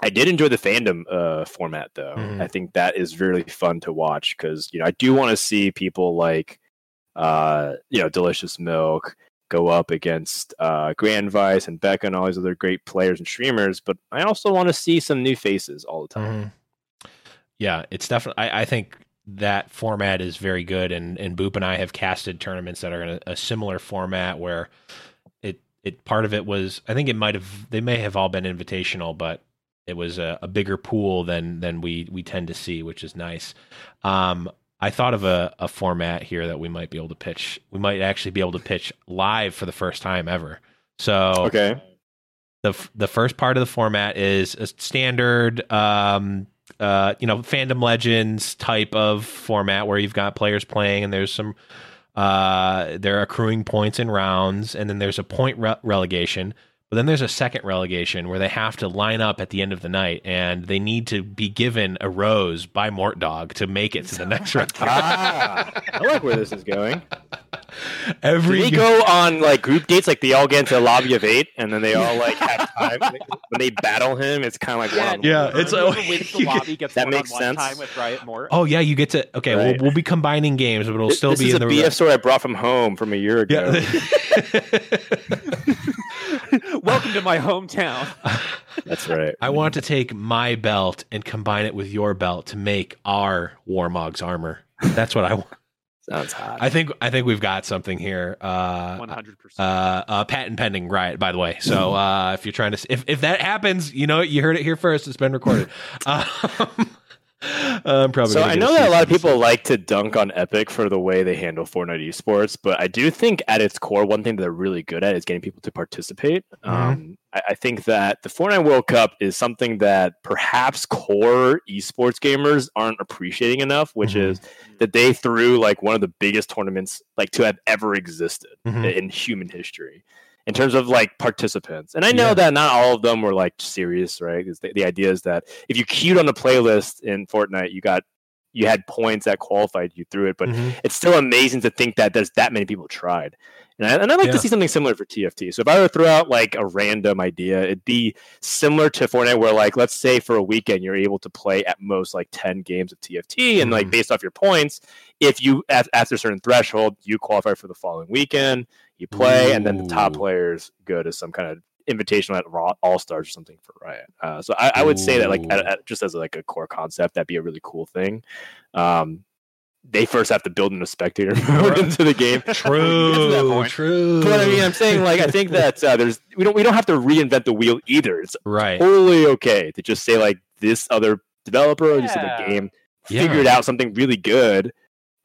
I did enjoy the fandom uh, format though. Mhm. I think that is really fun to watch because you know I do want to see people like uh, you know Delicious Milk go up against uh, Grand Vice and Becca and all these other great players and streamers. But I also want to see some new faces all the time. Mhm. Yeah, it's definitely. I, I think that format is very good, and and Boop and I have casted tournaments that are in a, a similar format where it it part of it was. I think it might have they may have all been invitational, but it was a, a bigger pool than than we we tend to see, which is nice. Um, I thought of a, a format here that we might be able to pitch. We might actually be able to pitch live for the first time ever. So Okay. the f- the first part of the format is a standard um uh you know fandom legends type of format where you've got players playing and there's some uh they're accruing points in rounds and then there's a point re- relegation but then there's a second relegation where they have to line up at the end of the night and they need to be given a rose by Mort Dog to make it to the [laughs] next round. Ah, I like where this is going. Do [laughs] Every they go on like group dates? Like they all get into a lobby of eight, and then they all like have [laughs] time when they battle him. It's kind of like one on Yeah, one. it's whoever a- wins the [laughs] lobby gets that one makes on sense. time with Riot Mort. Oh yeah, you get to okay. Right. We'll, we'll be combining games, but it'll This, still this be is in a the BF story I brought from home from a year ago. Yeah. Welcome to my hometown. That's right. I want to take my belt and combine it with your belt to make our Warmog's armor. That's what I want. Sounds hot. I think I think we've got something here. Uh, One hundred uh, percent. uh, patent pending, riot, By the way, so uh, if you're trying to, if if that happens, you know, you heard it here first. It's been recorded. [laughs] Um, I'm probably. so I know that a lot of cease and people like to dunk on Epic for the way they handle Fortnite esports, but I do think at its core, one thing that they're really good at is getting people to participate. Mhm. Um, I, I think that the Fortnite World Cup is something that perhaps core esports gamers aren't appreciating enough, which Mhm. is that they threw like one of the biggest tournaments like to have ever existed Mhm. in human history in terms of like participants. And I know Yeah. that not all of them were like serious, right? The, the idea is that if you queued on a playlist in Fortnite, you got you had points that qualified you through it, but Mhm. it's still amazing to think that there's that many people tried. And, I, and I'd like Yeah. to see something similar for TFT. So if I were to throw out like a random idea, it'd be similar to Fortnite, where like let's say for a weekend you're able to play at most like ten games of TFT, and like Mhm. based off your points, if you at, after a certain threshold you qualify for the following weekend, you play, and then the top players go to some kind of invitational at Raw All Stars or something for Riot. Uh, so I, I would say that like at, at, just as like a core concept, that'd be a really cool thing. Um, they first have to build in a spectator [laughs] mode into the game. [laughs] True, true. But I mean, I'm saying like I think that uh, there's we don't we don't have to reinvent the wheel either. It's right. totally okay to just say like this other developer or this other Yeah. game Yeah. figured out something really good.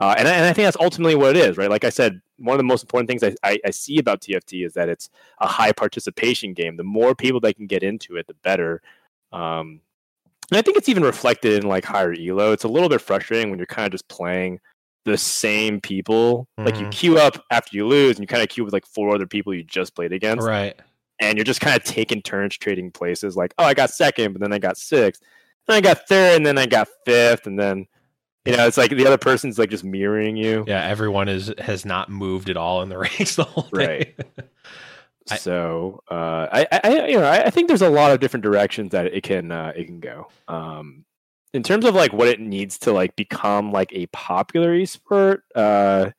Uh, and, I, and I think that's ultimately what it is, right? Like I said, one of the most important things I, I, I see about TFT is that it's a high participation game. The more people that can get into it, the better. Um, and I think it's even reflected in like higher elo. It's a little bit frustrating when you're kind of just playing the same people. Like you Mhm. queue up after you lose, and you kind of queue with like four other people you just played against Right. and you're just kind of taking turns trading places. Like, oh, I got second, but then I got sixth, then I got third, and then I got fifth, and then you know, it's like the other person's like just mirroring you. Yeah, everyone is has not moved at all in the [laughs] ranks the whole day. [laughs] I- So uh, I, I, you know, I, think there's a lot of different directions that it can uh, it can go. Um, in terms of like what it needs to like become like a popular esport, uh,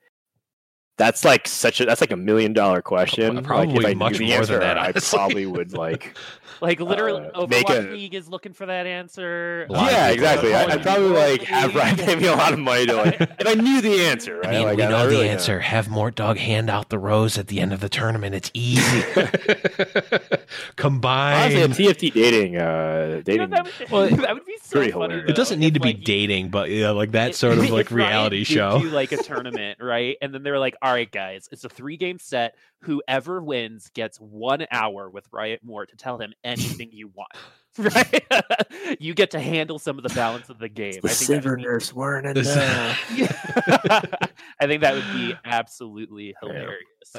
that's like such a that's like a million dollar question. Like, Probably if I knew much the more than answer, that, I honestly. probably would like [laughs] Like literally, Uh, Overwatch a- League is looking for that answer. A lot of yeah, exactly. I, are I'd probably like have Riot [laughs] pay me a lot of money to like if I knew the answer. Right? I mean, like, we I know don't the really answer. Have Mort Dog hand out the rose at the end of the tournament. It's easy. [laughs] Combine. Honestly, a TFT dating, uh, You know, dating. that, would, Well, that would be so pretty funny. hilarious. it doesn't though, need to be like, dating, but yeah, like that if- sort of like reality did show. do, like a tournament, right? And then they're like, "All right, guys, it's a three-game set. Whoever wins gets one hour with Riot Mort to tell him anything you want." [laughs] Right? [laughs] you get to handle some of the balance of the game. I think that would be- weren't This- [laughs] I think that would be absolutely hilarious.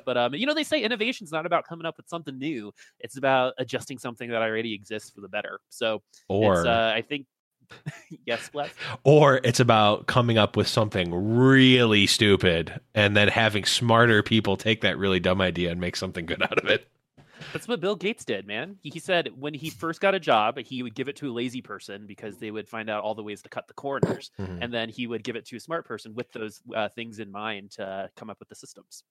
But um, you know, they say innovation is not about coming up with something new; it's about adjusting something that already exists for the better. So, or it's, uh, I think, [laughs] yes, Bless. or it's about coming up with something really stupid and then having smarter people take that really dumb idea and make something good out of it. That's what Bill Gates did, man. He, said when he first got a job, he would give it to a lazy person because they would find out all the ways to cut the corners, Mhm. and then he would give it to a smart person with those uh, things in mind to come up with the systems.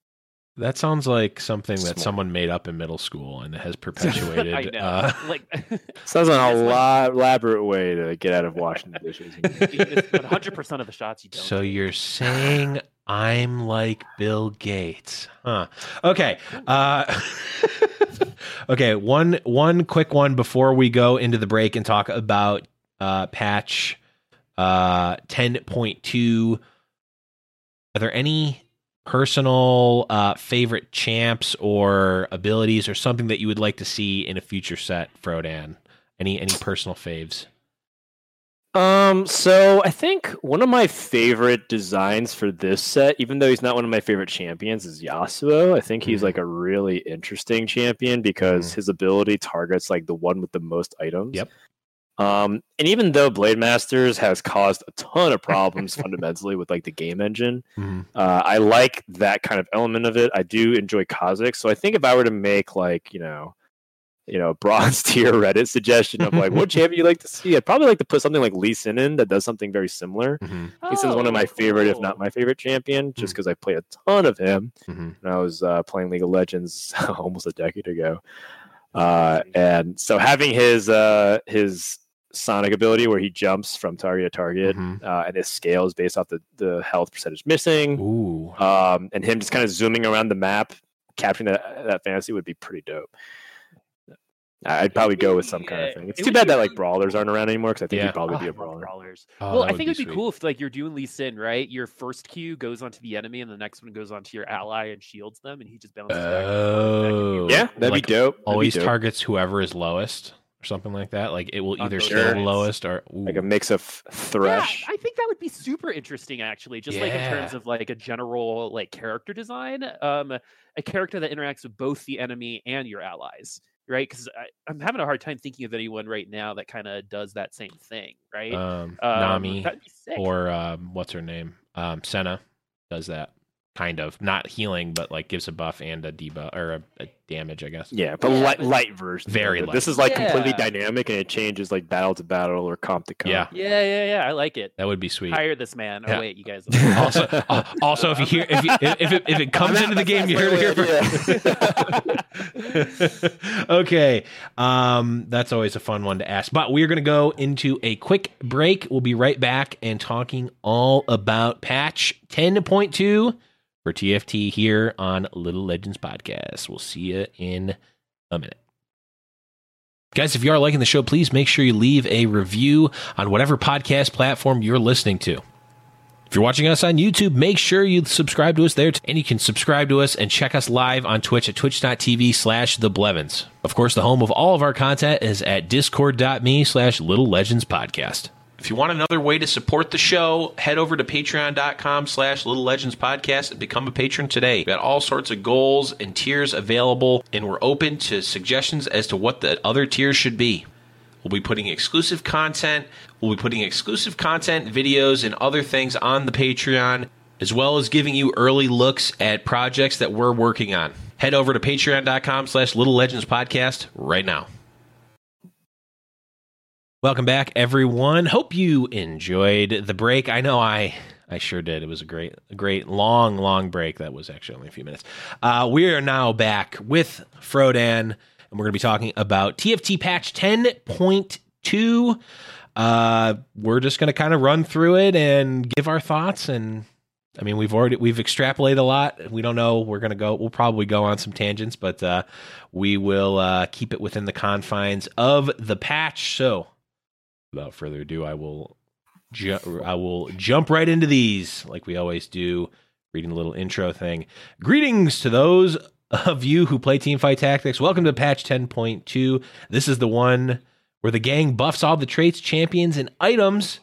That sounds like something that someone made up in middle school and has [laughs] perpetuated. I know, uh, [laughs] like [laughs] Sounds like a It's like- elaborate way to get out of washing the dishes. one hundred percent of the shots you don't. So take. you're saying I'm like Bill Gates, huh? Okay. Uh, okay. One one quick one before we go into the break and talk about uh, patch uh, ten point two. Are there any personal uh, favorite champs or abilities or something that you would like to see in a future set, Frodan? Any any personal faves? Um, so I think one of my favorite designs for this set, even though he's not one of my favorite champions, is Yasuo. I think he's like a really interesting champion because Mhm. his ability targets like the one with the most items. Yep. Um, and even though Blade Masters has caused a ton of problems [laughs] fundamentally with like the game engine, Mhm. uh, I like that kind of element of it. I do enjoy Kha'Zix, so I think if I were to make like you know, you know, bronze [laughs] tier Reddit suggestion of like what [laughs] champion you like to see, I'd probably like to put something like Lee Sin in that does something very similar. Mhm. Lee Sin's one of my Oh, favorite, if not my favorite champion, Hmm. just because I played a ton of him Mhm. when I was uh, playing League of Legends almost a decade ago. Uh, and so having his uh, his Sonic ability where he jumps from target to target, Mhm. uh, and his scale is based off the, the health percentage missing Ooh. um, and him just kind of zooming around the map, capturing that that fantasy would be pretty dope. I'd probably go with some kind of thing. It's it too bad that like brawlers aren't around anymore because I think Yeah. he'd probably Oh, be a [laughs] love brawler. brawlers. Oh, well, I think it'd be sweet. cool if like you're doing Lee Sin, right? Your first Q goes onto the enemy, and the next one goes onto your ally and shields them, and he just bounces back. and. That be Oh. Yeah, that'd Like, be dope. That'd be always dope. targets whoever is lowest or something like that. Like it will On either both kill the lowest or ooh. like a mix of thresh. Yeah, I think that would be super interesting, actually. Just like in terms of like a general like character design, um, a character that interacts with both the enemy and your allies, right? Because I'm having a hard time thinking of anyone right now that kind of does that same thing, right? um, Um, Nami that'd be sick. or um, what's her name? Um, Senna does that kind of not healing, but like gives a buff and a debuff or a, a damage, I guess. Yeah, but Yeah, light, but- light version. Very light. This is like completely dynamic and it changes like battle to battle or comp to comp. Yeah. Yeah, yeah, yeah. I like it. That would be sweet. Hire this man. Yeah. Oh wait, you guys. [laughs] also, uh, also, if you hear if you, if it, if it comes I'm into the game, you That's heard it here first. [laughs] okay, um, that's always a fun one to ask. But we are going to go into a quick break. We'll be right back and talking all about patch ten point two for TFT here on Little Legends Podcast. We'll see you in a minute. Guys, if you are liking the show, please make sure you leave a review on whatever podcast platform you're listening to. If you're watching us on YouTube, make sure you subscribe to us there. And you can subscribe to us and check us live on Twitch at twitch.tv slash the Blevins. Of course, the home of all of our content is at discord.me slash little legends podcast. If you want another way to support the show, head over to patreon.com slash little legends podcast and become a patron today. We've got all sorts of goals and tiers available, and we're open to suggestions as to what the other tiers should be. We'll be putting exclusive content. We'll be putting exclusive content, videos, and other things on the Patreon, as well as giving you early looks at projects that we're working on. Head over to patreon.com slash little legends podcast right now. Welcome back, everyone. Hope you enjoyed the break. I know I I sure did. It was a great, a great long, long break. That was actually only a few minutes. Uh, we are now back with Frodan, and we're going to be talking about TFT patch 10.2. Uh, we're just going to kind of run through it and give our thoughts. And I mean, we've already we've extrapolated a lot. We don't know. We're going to go. We'll probably go on some tangents, but uh, we will uh, keep it within the confines of the patch. So, without further ado, I will ju- I will jump right into these like we always do. Reading a little intro thing. Greetings to those of you who play Teamfight Tactics. Welcome to patch 10.2. This is the one where the gang buffs all the traits, champions, and items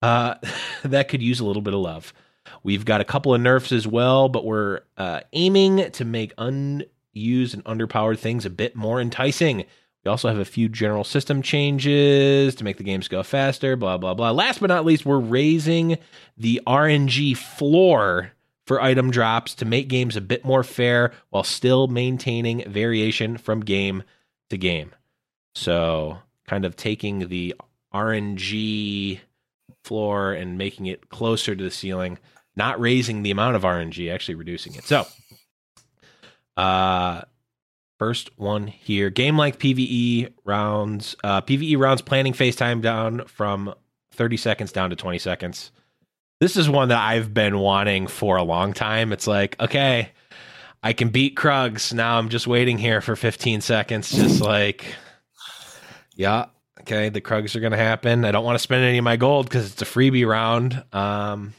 uh, [laughs] that could use a little bit of love. We've got a couple of nerfs as well, but we're uh, aiming to make unused and underpowered things a bit more enticing. We also have a few general system changes to make the games go faster, blah, blah, blah. Last but not least, we're raising the RNG floor for item drops to make games a bit more fair while still maintaining variation from game to game. So, kind of taking the RNG floor and making it closer to the ceiling, not raising the amount of RNG, actually reducing it. So, uh, first one here game like PVE rounds, uh, PVE rounds planning phase time down from 30 seconds down to 20 seconds. This is one that I've been wanting for a long time. It's like, okay, I can beat Krugs. Now I'm just waiting here for 15 seconds, just like, yeah, okay, the Krugs are going to happen. I don't want to spend any of my gold because it's a freebie round. Um,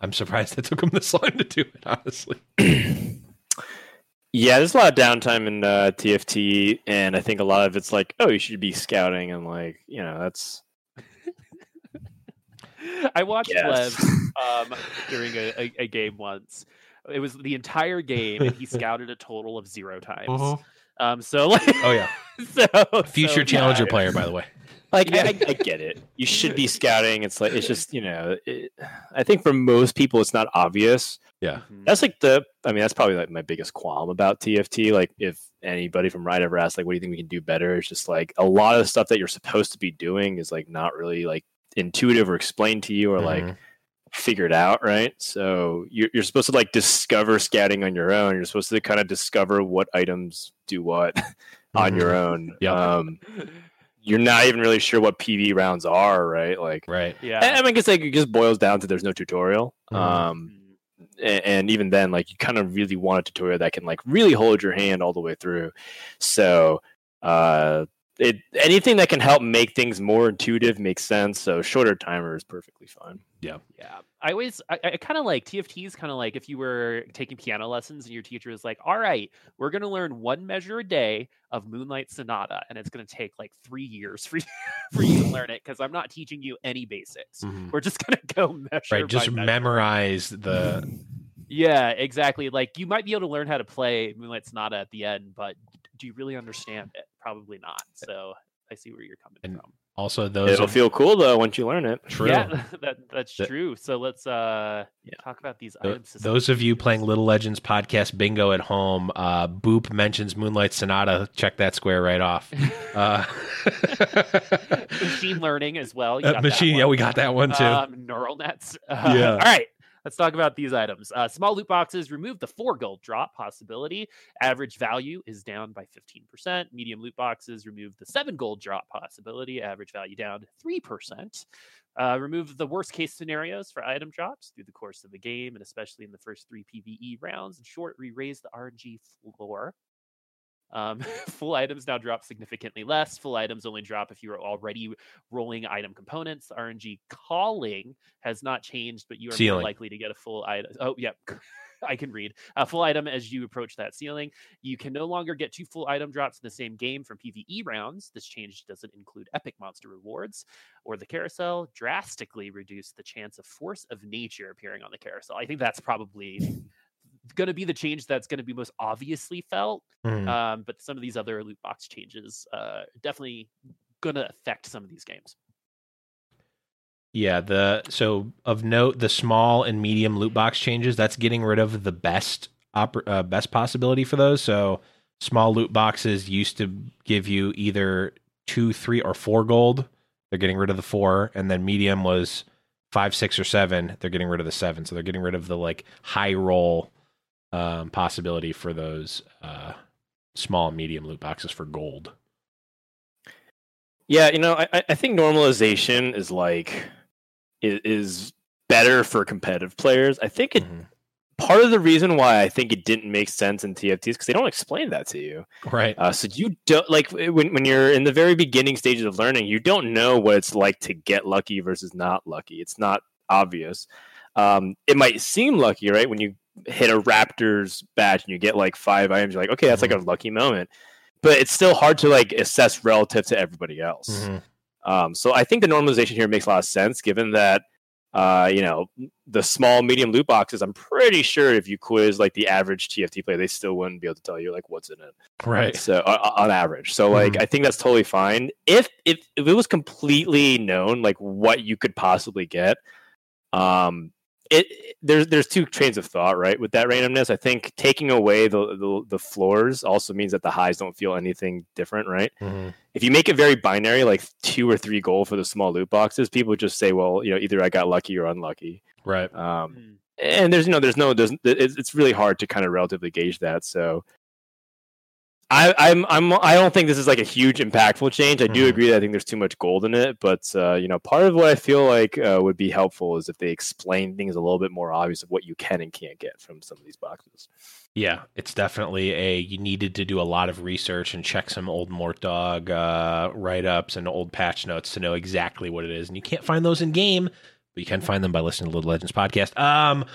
I'm surprised [laughs] it took them this long to do it, honestly. [clears throat] Yeah, there's a lot of downtime in uh, TFT, and I think a lot of it's like, oh, you should be scouting, and like, you know, that's I watched Yes. Lev [laughs] um, during a, a, a game once. It was the entire game, and he [laughs] scouted a total of zero times. Um, so like, Oh, yeah. [laughs] so Future so, challenger yeah. player, by the way. like Yeah. I, I get it. You should be scouting. It's like it's just you know, it, I think for most people it's not obvious. Yeah. Mhm. That's like the. I mean, that's probably like my biggest qualm about TFT. Like, if anybody from Riot ever asks, like, what do you think we can do better? It's just like a lot of the stuff that you're supposed to be doing is like not really like intuitive or explained to you or like Mhm. figured out, right? So you're, you're supposed to like discover scouting on your own. You're supposed to kind of discover what items do what [laughs] on your own. Yep. Um, you're not even really sure what PV rounds are, right? Like, Right. Yeah. I, I mean, I guess like it just boils down to there's no tutorial. Mhm. Um, a- and even then like you kind of really want a tutorial that can like really hold your hand all the way through. So uh it anything that can help make things more intuitive makes sense so shorter timer is perfectly fine Yeah, Yeah. I always, I, I kind of like TFT is kind of like if you were taking piano lessons and your teacher is like, "All right, we're going to learn one measure a day of Moonlight Sonata, and it's going to take like three years for you, [laughs] for you to learn it because I'm not teaching you any basics. Mhm. We're just going to go measure. Right. Just measure." memorize the. Yeah, exactly. Like you might be able to learn how to play Moonlight Sonata at the end, but do you really understand it? Probably not. So I see where you're coming And- from. Also, those It'll of- feel cool though once you learn it. true. Yeah, [laughs] that that's That- true. So let's uh Yeah. talk about these Th- item systems. Those of you playing Little Legends podcast bingo at home, uh, Boop mentions Moonlight Sonata. Check that square right off. [laughs] Uh, machine learning as well. You uh, machine, yeah, we got that one too. Um, neural nets. Uh, [laughs] Yeah. All right. Let's talk about these items. Uh, small loot boxes remove the four gold drop possibility. Average value is down by 15%. Medium loot boxes remove the seven gold drop possibility. Average value down 3%. Uh, remove the worst case scenarios for item drops through the course of the game, and especially in the first three PvE rounds. In short, we raise the RNG floor. Um, [laughs] full items now drop significantly less. Full items only drop if you are already rolling item components. RNG calling has not changed, but you are Ceiling. more likely to get a full item. Oh, yep. [laughs] I can read a full item as you approach that ceiling. You can no longer get two full item drops in the same game from PvE rounds. This change doesn't include epic monster rewards or the carousel. Drastically reduce the chance of force of nature appearing on the carousel. I think that's probably going to be the change that's going to be most obviously felt. Mhm. Um, but some of these other loot box changes uh, definitely going to affect some of these games. Yeah, the so of note, the small and medium loot box changes. That's getting rid of the best oper- uh, best possibility for those. So small loot boxes used to give you either two, three, or four gold. They're getting rid of the four, and then medium was five, six, or seven. They're getting rid of the seven. So they're getting rid of the like high roll um, possibility for those uh, small and medium loot boxes for gold. Yeah, you know, I, I- think normalization is like is, is better for competitive players. I think it Mhm. part of the reason why I think it didn't make sense in TFTs because they don't explain that to you. Right. Uh, so you don't like when when you're in the very beginning stages of learning, you don't know what it's like to get lucky versus not lucky. It's not obvious. Um, it might seem lucky, right? When you hit a Raptors badge and you get like five items, you're like, okay, that's like a lucky moment. But it's still hard to like assess relative to everybody else. Mhm. Um, so I think the normalization here makes a lot of sense, given that uh, you know the small, medium loot boxes. I'm pretty sure if you quiz like the average TFT player, they still wouldn't be able to tell you like what's in it. Right. So uh, on average, so like Mhm. I think that's totally fine. If if if it was completely known like what you could possibly get, um, it it- there's there's two trains of thought right with that randomness. I think taking away the the, the floors also means that the highs don't feel anything different, right? Mhm. If you make it very binary, like two or three goal for the small loot boxes, people just say, well, you know, either I got lucky or unlucky. Right. Um, Mm. and there's you know there's no there's it's, it's really hard to kind of relatively gauge that so I, I'm I'm I don't think this is like a huge impactful change. I do Mhm. agree that I think there's too much gold in it, but uh, you know, part of what I feel like uh, would be helpful is if they explain things a little bit more obvious of what you can and can't get from some of these boxes. Yeah, it's definitely a you needed to do a lot of research and check some old Mort Dog uh, write ups and old patch notes to know exactly what it is. And you can't find those in game, but you can find them by listening to Little Legends podcast. Um,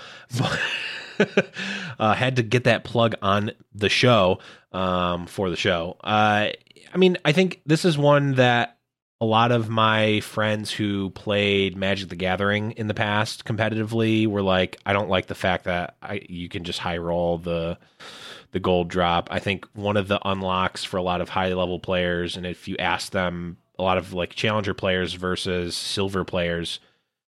[laughs] uh, had to get that plug on the show um, for the show. Uh, I mean, I think this is one that a lot of my friends who played Magic the Gathering in the past competitively were like, I don't like the fact that I you can just high roll the the gold drop. I think one of the unlocks for a lot of high level players, and if you ask them, a lot of like challenger players versus silver players,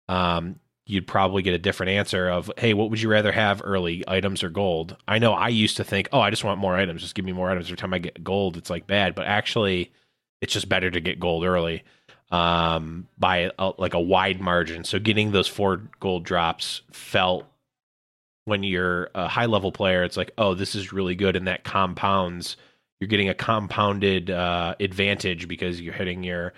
um, you'd probably get a different answer of, hey, what would you rather have early, items or gold? I know I used to think, oh, I just want more items. Just give me more items every time I get gold. It's like bad, but actually, it's just better to get gold early um, by a, like a wide margin. So getting those four gold drops felt when you're a high level player, it's like, oh, this is really good, and that compounds. You're getting a compounded uh, advantage because you're hitting your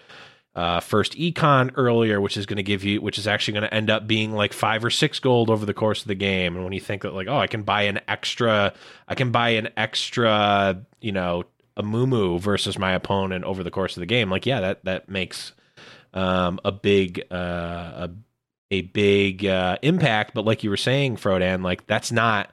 uh, first econ earlier, which is going to give you, which is actually going to end up being like five or six gold over the course of the game. And when you think that, like, oh, I can buy an extra, I can buy an extra, you know, Amumu versus my opponent over the course of the game, like, yeah, that that makes um, a big uh, a a big uh, impact. But like you were saying, Frodan, like that's not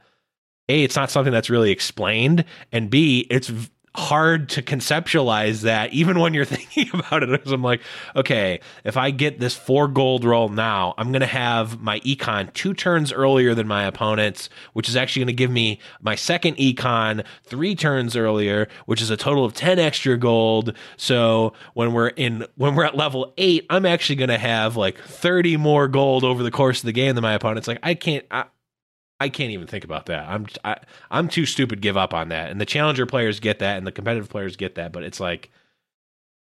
a, it's not something that's really explained, and b, it's hard to conceptualize that even when you're [laughs] thinking about it. Because I'm like, okay, if I get this four gold roll now, I'm going to have my econ two turns earlier than my opponents, which is actually going to give me my second econ three turns earlier, which is a total of 10 extra gold. So when we're in, when we're at level eight, I'm actually going to have like 30 more gold over the course of the game than my opponents. Like, I can't, I, I can't even think about that. I'm I, I'm too stupid to give up on that. And the challenger players get that, and the competitive players get that. But it's like,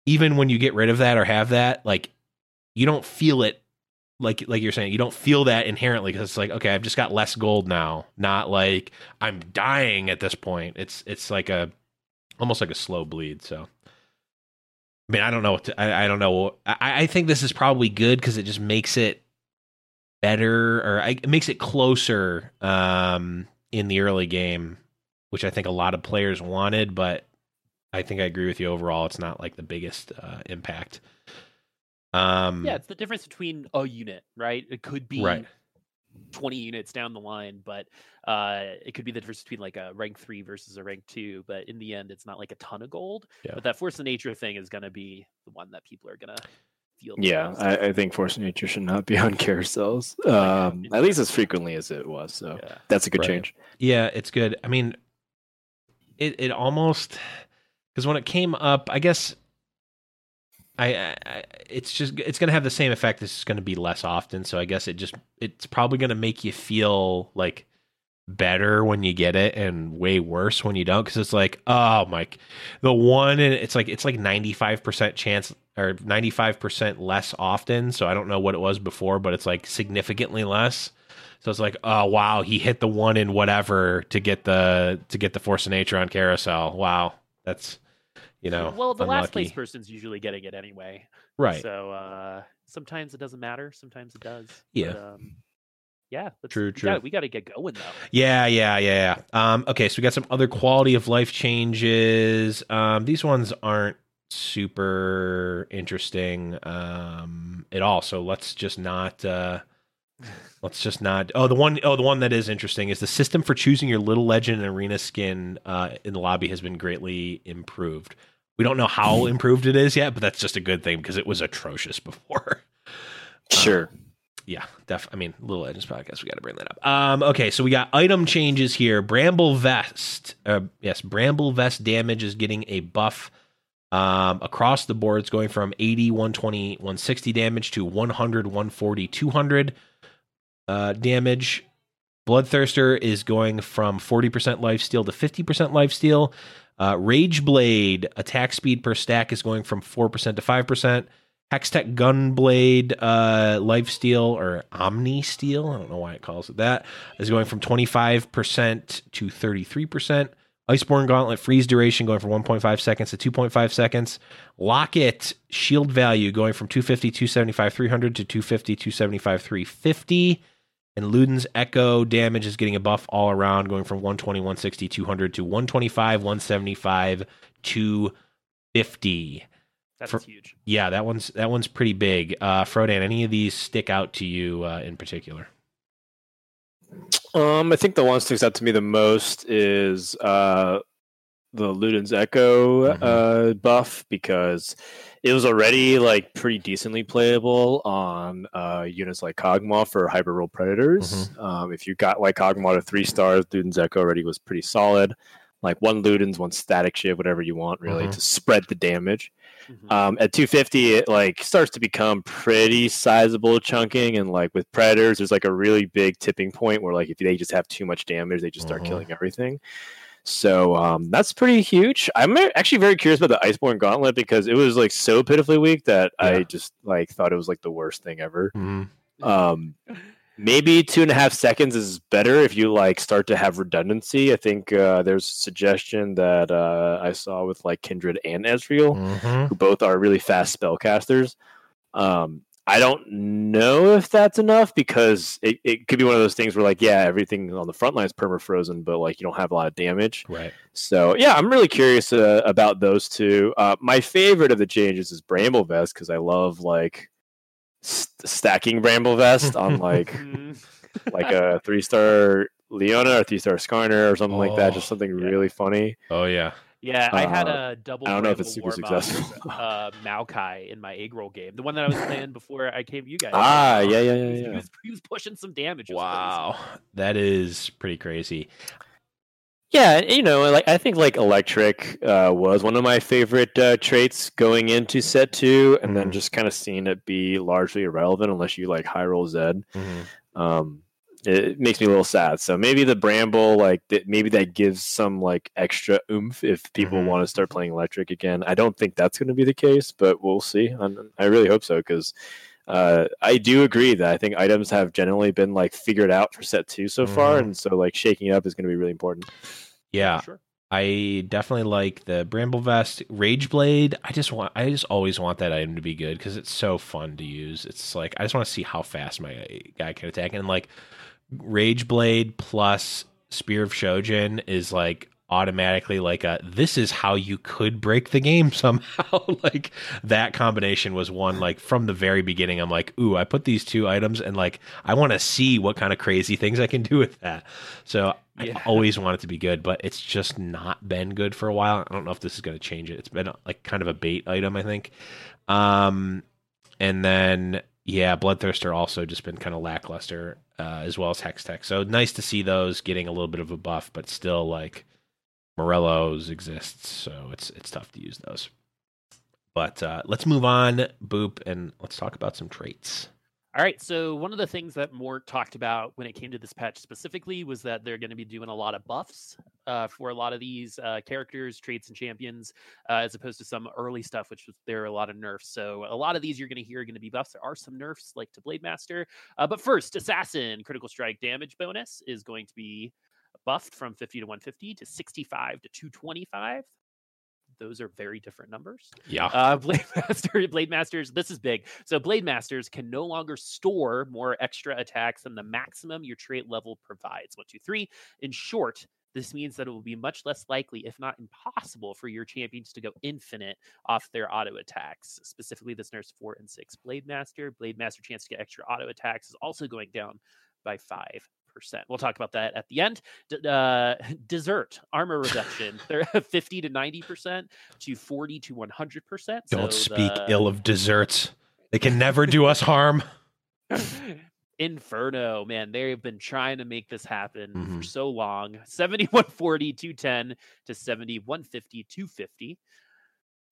even when you get rid of that or have that, like you don't feel it. Like like you're saying, you don't feel that inherently because it's like, okay, I've just got less gold now. Not like I'm dying at this point. It's it's like a almost like a slow bleed. So. I mean, I don't know. What to, I, I don't know. I, I think this is probably good because it just makes it better or it makes it closer um, in the early game, which I think a lot of players wanted, but I think I agree with you overall. It's not like the biggest uh, impact. Um, yeah, it's the difference between a unit, right? It could be right. 20 units down the line, but uh, it could be the difference between like a rank three versus a rank two. But in the end, it's not like a ton of gold. Yeah. But that force of nature thing is going to be the one that people are going to feel. Yeah. I, I think Force of Nature should not be [laughs] on carousels, um, [laughs] at least as frequently as it was. So Yeah. that's a good Right. change. Yeah, it's good. I mean, it it almost because when it came up, I guess I, I I- it's just it's gonna have the same effect. It's just gonna be less often. So I guess it just it's probably gonna make you feel like better when you get it and way worse when you don't because it's like oh my the one and it's like it's like 95% chance or 95% less often so i don't know what it was before but it's like significantly less so it's like, oh wow, he hit the one in whatever to get the to get the force of nature on carousel. Wow, that's you know, well, the last place person's usually getting it anyway. right? So uh, sometimes it doesn't matter. Sometimes it does. Yeah. But, um, yeah. True, we true. Gotta, we got to get going though. Yeah, yeah, yeah, yeah. Um, okay, so we got some other quality of life changes. Um, these ones aren't super interesting um, at all. So let's just not. Uh, let's just not. Oh, the one oh the one that is interesting is the system for choosing your little legend and arena skin uh, in the lobby has been greatly improved. We don't know how improved it is yet, but that's just a good thing because it was atrocious [laughs] before. Sure. Yeah, def. I mean, Little Legends podcast. We got to bring that up. Um, okay, so we got item changes here. Bramble vest. Uh, yes, Bramble vest damage is getting a buff um, across the board. It's going from 80, 120, 160 damage to 100, 140, 200 uh, damage. Bloodthirster is going from 40% life steal to 50% life steal. Uh, Rage Blade attack speed per stack is going from 4% to 5%. Hextech Gunblade uh, Life Steal or Omni Steel, I don't know why it calls it that, is going from 25% to 33%. Iceborne Gauntlet freeze duration going from 1.5 seconds to 2.5 seconds. Locket shield value going from 250, 275, 300 to 250, 275, 350. And Luden's Echo damage is getting a buff all around, going from 120, 160, 200 to 125, 175, 250. That's For- huge. Yeah, that one's that one's pretty big. Uh, Frodan, any of these stick out to you uh, in particular? Um, I think the one sticks out to me the most is uh, the Luden's Echo Mhm. uh, buff because it was already like pretty decently playable on uh, units like Kog'Maw for Hyper Roll Predators. Um, if you got like Kog'Maw to three stars, Luden's Echo already was pretty solid. Like one Luden's, one static shiv, whatever you want, really, Mhm. to spread the damage. Mhm. Um, at 250, it like starts to become pretty sizable chunking, and like with predators, there's like a really big tipping point where like if they just have too much damage, they just start Mhm. killing everything. So um, that's pretty huge. I'm actually very curious about the Iceborne Gauntlet because it was like so pitifully weak that Yeah. I just like thought it was like the worst thing ever. Mm-hmm. Um, [laughs] maybe two and a half seconds is better if you like start to have redundancy. I think uh, there's a suggestion that uh, I saw with like Kindred and Ezreal Mm-hmm. who both are really fast spellcasters. Um, I don't know if that's enough because it, it could be one of those things where like yeah everything on the front line is perma frozen but like you don't have a lot of damage. Right. So yeah, I'm really curious uh, about those two. Uh, my favorite of the changes is Bramble Vest because I love like st- stacking Bramble Vest on [laughs] like Mhm. like a three star Leona or three star Skarner or something like that. Oh, Just something yeah. really funny. Oh yeah. Yeah, I had Uh, a double. I don't know if it's super Warmoth, successful. uh, Maokai in my egg roll game, the one that I was playing before I came. You guys. Ah, yeah, yeah, He yeah, was, yeah. He, was, he was pushing some damage. It was Wow, that is pretty crazy. Yeah, you know, like I think like electric uh, was one of my favorite uh, traits going into set two, and then Mhm. just kind of seeing it be largely irrelevant unless you like high roll Zed. Um, it makes me a little sad. So maybe the bramble, like that, maybe that gives some like extra oomph if people Mhm. want to start playing electric again. I don't think that's going to be the case, but we'll see. And I really hope so because. Uh, I do agree that I think items have generally been like figured out for set two so far, Mhm. and so like shaking it up is going to be really important. Yeah, Sure. I definitely like the Bramble Vest, Rage Blade. I just want, I just always want that item to be good because it's so fun to use. It's like I just want to see how fast my guy can attack, and like Rage Blade plus Spear of Shojin is like automatically like a this is how you could break the game [laughs] somehow. [laughs] Like that combination was one like from the very beginning i'm like ooh i put these two items and like i want to see what kind of crazy things i can do with that. So Yeah. i always want it to be good but it's just not been good for a while. I don't know if this is going to change it. It's been like kind of a bait item i think. Um and then yeah bloodthirster also just been kind of lackluster uh, as well as hex tech so nice to see those getting a little bit of a buff but still like morello's exists so it's it's tough to use those but uh, let's move on boop and let's talk about some traits All right. So one of the things that Mort talked about when it came to this patch specifically was that they're going to be doing a lot of buffs uh, for a lot of these uh, characters, traits, and champions, uh, as opposed to some early stuff, which was there are a lot of nerfs. So a lot of these you're going to hear are going to be buffs. There are some nerfs like to Blade Master, uh, but first, Assassin critical strike damage bonus is going to be buffed from 50 to 150 to 65 to 225. Those are very different numbers. yeah Uh, [laughs] Blade Master, Blade Masters, this is big. So Blade Masters can no longer store more extra attacks than the maximum your trait level provides. One, two, three. In short, this means that it will be much less likely, if not impossible, for your champions to go infinite off their auto attacks. Specifically, this nerfs four and six Blade Master. Blade Master chance to get extra auto attacks is also going down by five. We'll talk about that at the end. D- uh, [laughs] desert armor reduction, [laughs] they're [laughs] 50 to 90 percent to 40 to 100 percent. don't speak ill of desserts they can never do us harm Inferno, man, they've been trying to make this happen for Mhm. so long. 7140, 210 to 7150, 250.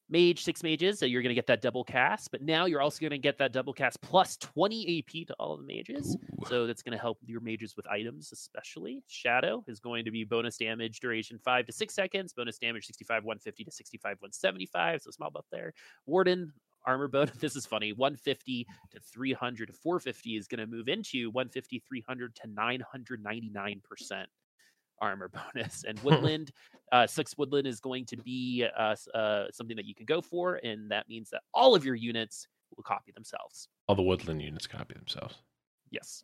Mage, six mages, so you're going to get that double cast, but now you're also going to get that double cast plus 20 AP to all of the mages. Ooh. So that's going to help your mages with items, especially. Shadow is going to be bonus damage duration five to six seconds, bonus damage 65, 150 to 65, 175. So small buff there. Warden, armor bonus. [laughs] This is funny. 150 to 300 to 450 is going to move into 150, 300 to 999% armor [laughs] bonus. And [laughs] Woodland, uh, six Woodland is going to be uh, uh, something that you can go for. And that means that all of your units will copy themselves. all the woodland units copy themselves Yes.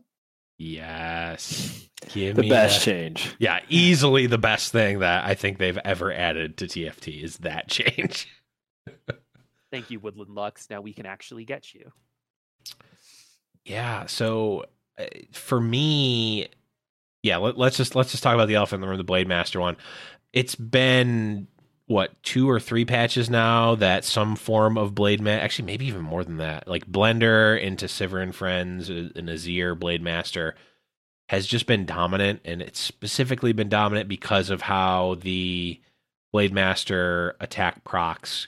yes [laughs] give The me best that. change. Yeah, easily the best thing that I think they've ever added to TFT is that change. Thank you, Woodland Lux. Now we can actually get you. Yeah, so uh, for me, yeah, let, let's just let's just talk about the elephant in the room, the Blade Master one. It's been what two or three patches now that some form of blade ma- actually maybe even more than that like blender into Sivir and friends uh, and azir blade master has just been dominant and it's specifically been dominant because of how the blade master attack procs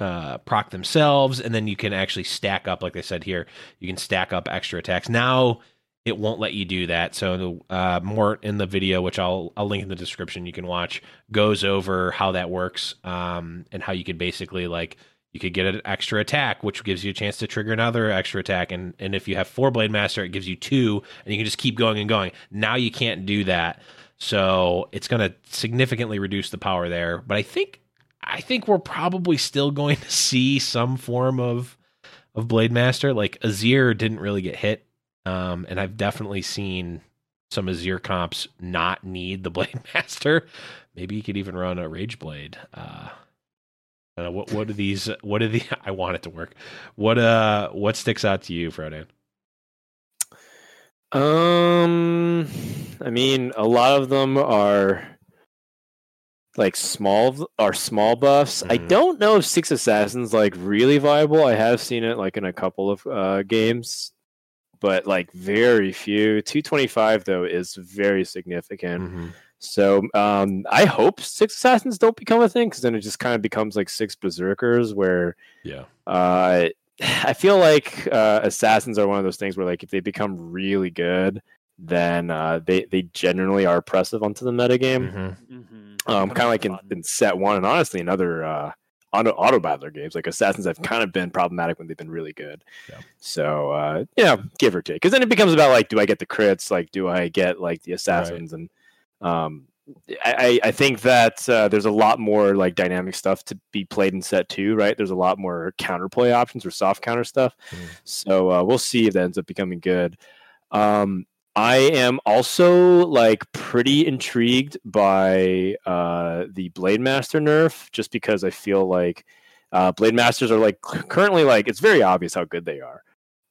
uh, proc themselves, and then you can actually stack up, like they said here, you can stack up extra attacks. Now it won't let you do that. So uh, more in the video, which I'll I'll link in the description, you can watch, goes over how that works um, and how you could basically like you could get an extra attack, which gives you a chance to trigger another extra attack, and and if you have four blade master, it gives you two, and you can just keep going and going. Now you can't do that. So it's going to significantly reduce the power there. But I think I think we're probably still going to see some form of of Blade Master. Like Azir didn't really get hit, um, and I've definitely seen some Azir comps not need the [laughs] Blade Master. Maybe you could even run a Rage Blade. Uh, uh, what what are these? What are the? [laughs] I want it to work. What uh? What sticks out to you, Frodan? Um, I mean, a lot of them are like small or small buffs. I Mhm. don't know if Six Assassins like really viable. I have seen it like in a couple of uh, games, but like very few. Two twenty five though is very significant. Mhm. So um, I hope Six Assassins don't become a thing because then it just kind of becomes like Six Berserkers where Yeah. uh, [sighs] I feel like uh, assassins are one of those things where like if they become really good, then uh, they they generally are oppressive onto the metagame. Mhm. Mm-hmm. Um, kind of like in, in set one, and honestly, another uh, auto auto battler games, like assassins have kind of been problematic when they've been really good. Yeah. So uh, yeah, give or take, because then it becomes about like, do I get the crits? Like, do I get like the assassins? And um, I, I think that uh, there's a lot more like dynamic stuff to be played in set two, right? There's a lot more counterplay options or soft counter stuff. Mhm. So uh, we'll see if that ends up becoming good. Um, I am also like pretty intrigued by uh, the Blade Master nerf, just because I feel like uh, Blade Masters are like currently like it's very obvious how good they are.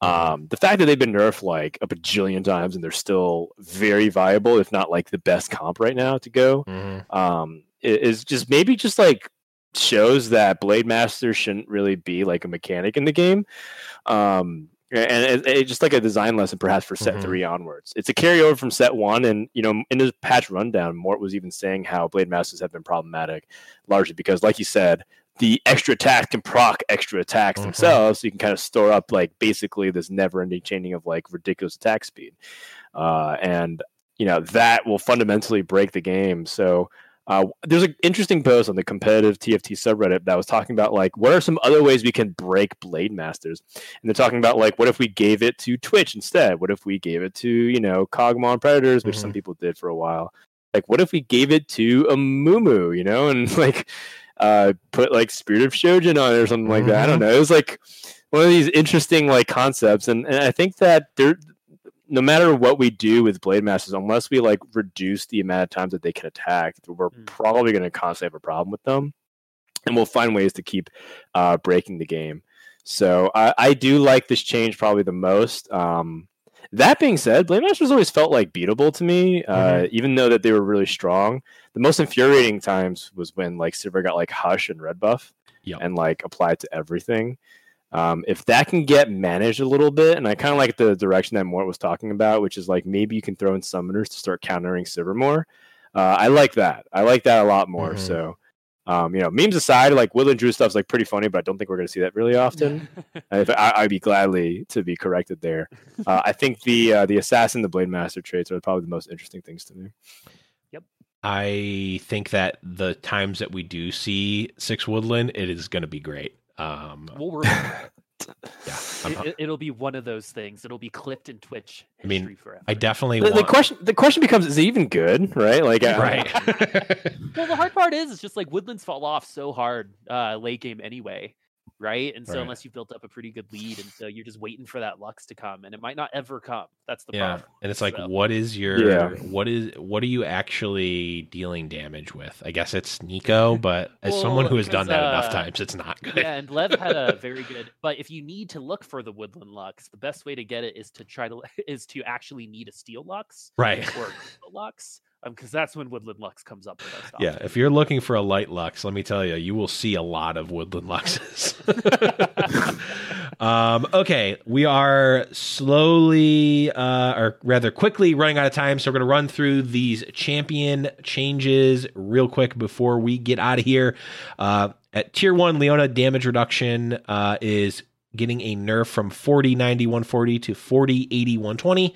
Um, the fact that they've been nerfed like a bajillion times and they're still very viable, if not like the best comp right now to go, Mhm. um, is just maybe just like shows that Blade Master shouldn't really be like a mechanic in the game. Um, and it, it just like a design lesson perhaps for set Mhm. three onwards. It's a carryover from set one, and you know in his patch rundown, Mort was even saying how Blade Masters have been problematic, largely because, like you said, the extra attacks can proc extra attacks Mhm. themselves, so you can kind of store up like basically this never-ending chaining of like ridiculous attack speed, uh, and you know that will fundamentally break the game. So uh, there's an interesting post on the competitive TFT subreddit that was talking about like what are some other ways we can break Blade Masters, and they're talking about like what if we gave it to Twitch instead? What if we gave it to you know Kog'Maw Predators, which some Mhm. people did for a while? Like what if we gave it to Amumu, you know, and [laughs] like uh, put like Spear of Shojin on it or something like that? I don't know. It was like one of these interesting like concepts, and, and I think that there no matter what we do with blade masters, unless we like reduce the amount of times that they can attack, we're Mm. probably going to constantly have a problem with them, and we'll find ways to keep uh, breaking the game. So I, I do like this change probably the most. Um, that being said, blade masters always felt like beatable to me, uh, even though that they were really strong. The most infuriating times was when like Sivir got like hush and red buff, Yep. and like applied to everything. Um, if that can get managed a little bit, and I kind of like the direction that Mort was talking about, which is like maybe you can throw in summoners to start countering Sivir more. Uh, I like that. I like that a lot more. Mhm. So, um, you know, memes aside, like Will and Drew stuff's like pretty funny, but I don't think we're going to see that really often. [laughs] if, I, I'd be gladly to be corrected there. Uh, I think the uh, the assassin, the blade master traits are probably the most interesting things to me. Yep. I think that the times that we do see Six Woodland, it is going to be great. Um, We'll remember [laughs] yeah, I'm, it. it. will be one of those things. It'll be clipped in Twitch I mean, forever. I definitely The, the question the question becomes: Is it even good? Right? Like, I- right. [laughs] [laughs] Well, the hard part is, it's just like woodlands fall off so hard uh, late game anyway, right? And so Right. unless you've built up a pretty good lead, and so you're just waiting for that lux to come, and it might not ever come. That's the yeah, problem. and it's like, So- what is your Yeah. what is what are you actually dealing damage with? I guess it's Neeko, [laughs] but as someone who has done because, that enough uh, times, it's not good. Yeah, and Lev had a [laughs] very good. But if you need to look for the woodland lux, the best way to get it is to try to [laughs] is to actually need a steel lux Right. or a lux, because that's when woodland lux comes up Yeah, if you're looking for a light lux, let me tell you, you will see a lot of woodland luxes. [laughs] um, okay, we are slowly, uh, or rather quickly, running out of time. So we're going to run through these champion changes real quick before we get out of here. Uh, at tier one, Leona damage reduction uh, is getting a nerf from 40 90 140 to 40 80 120.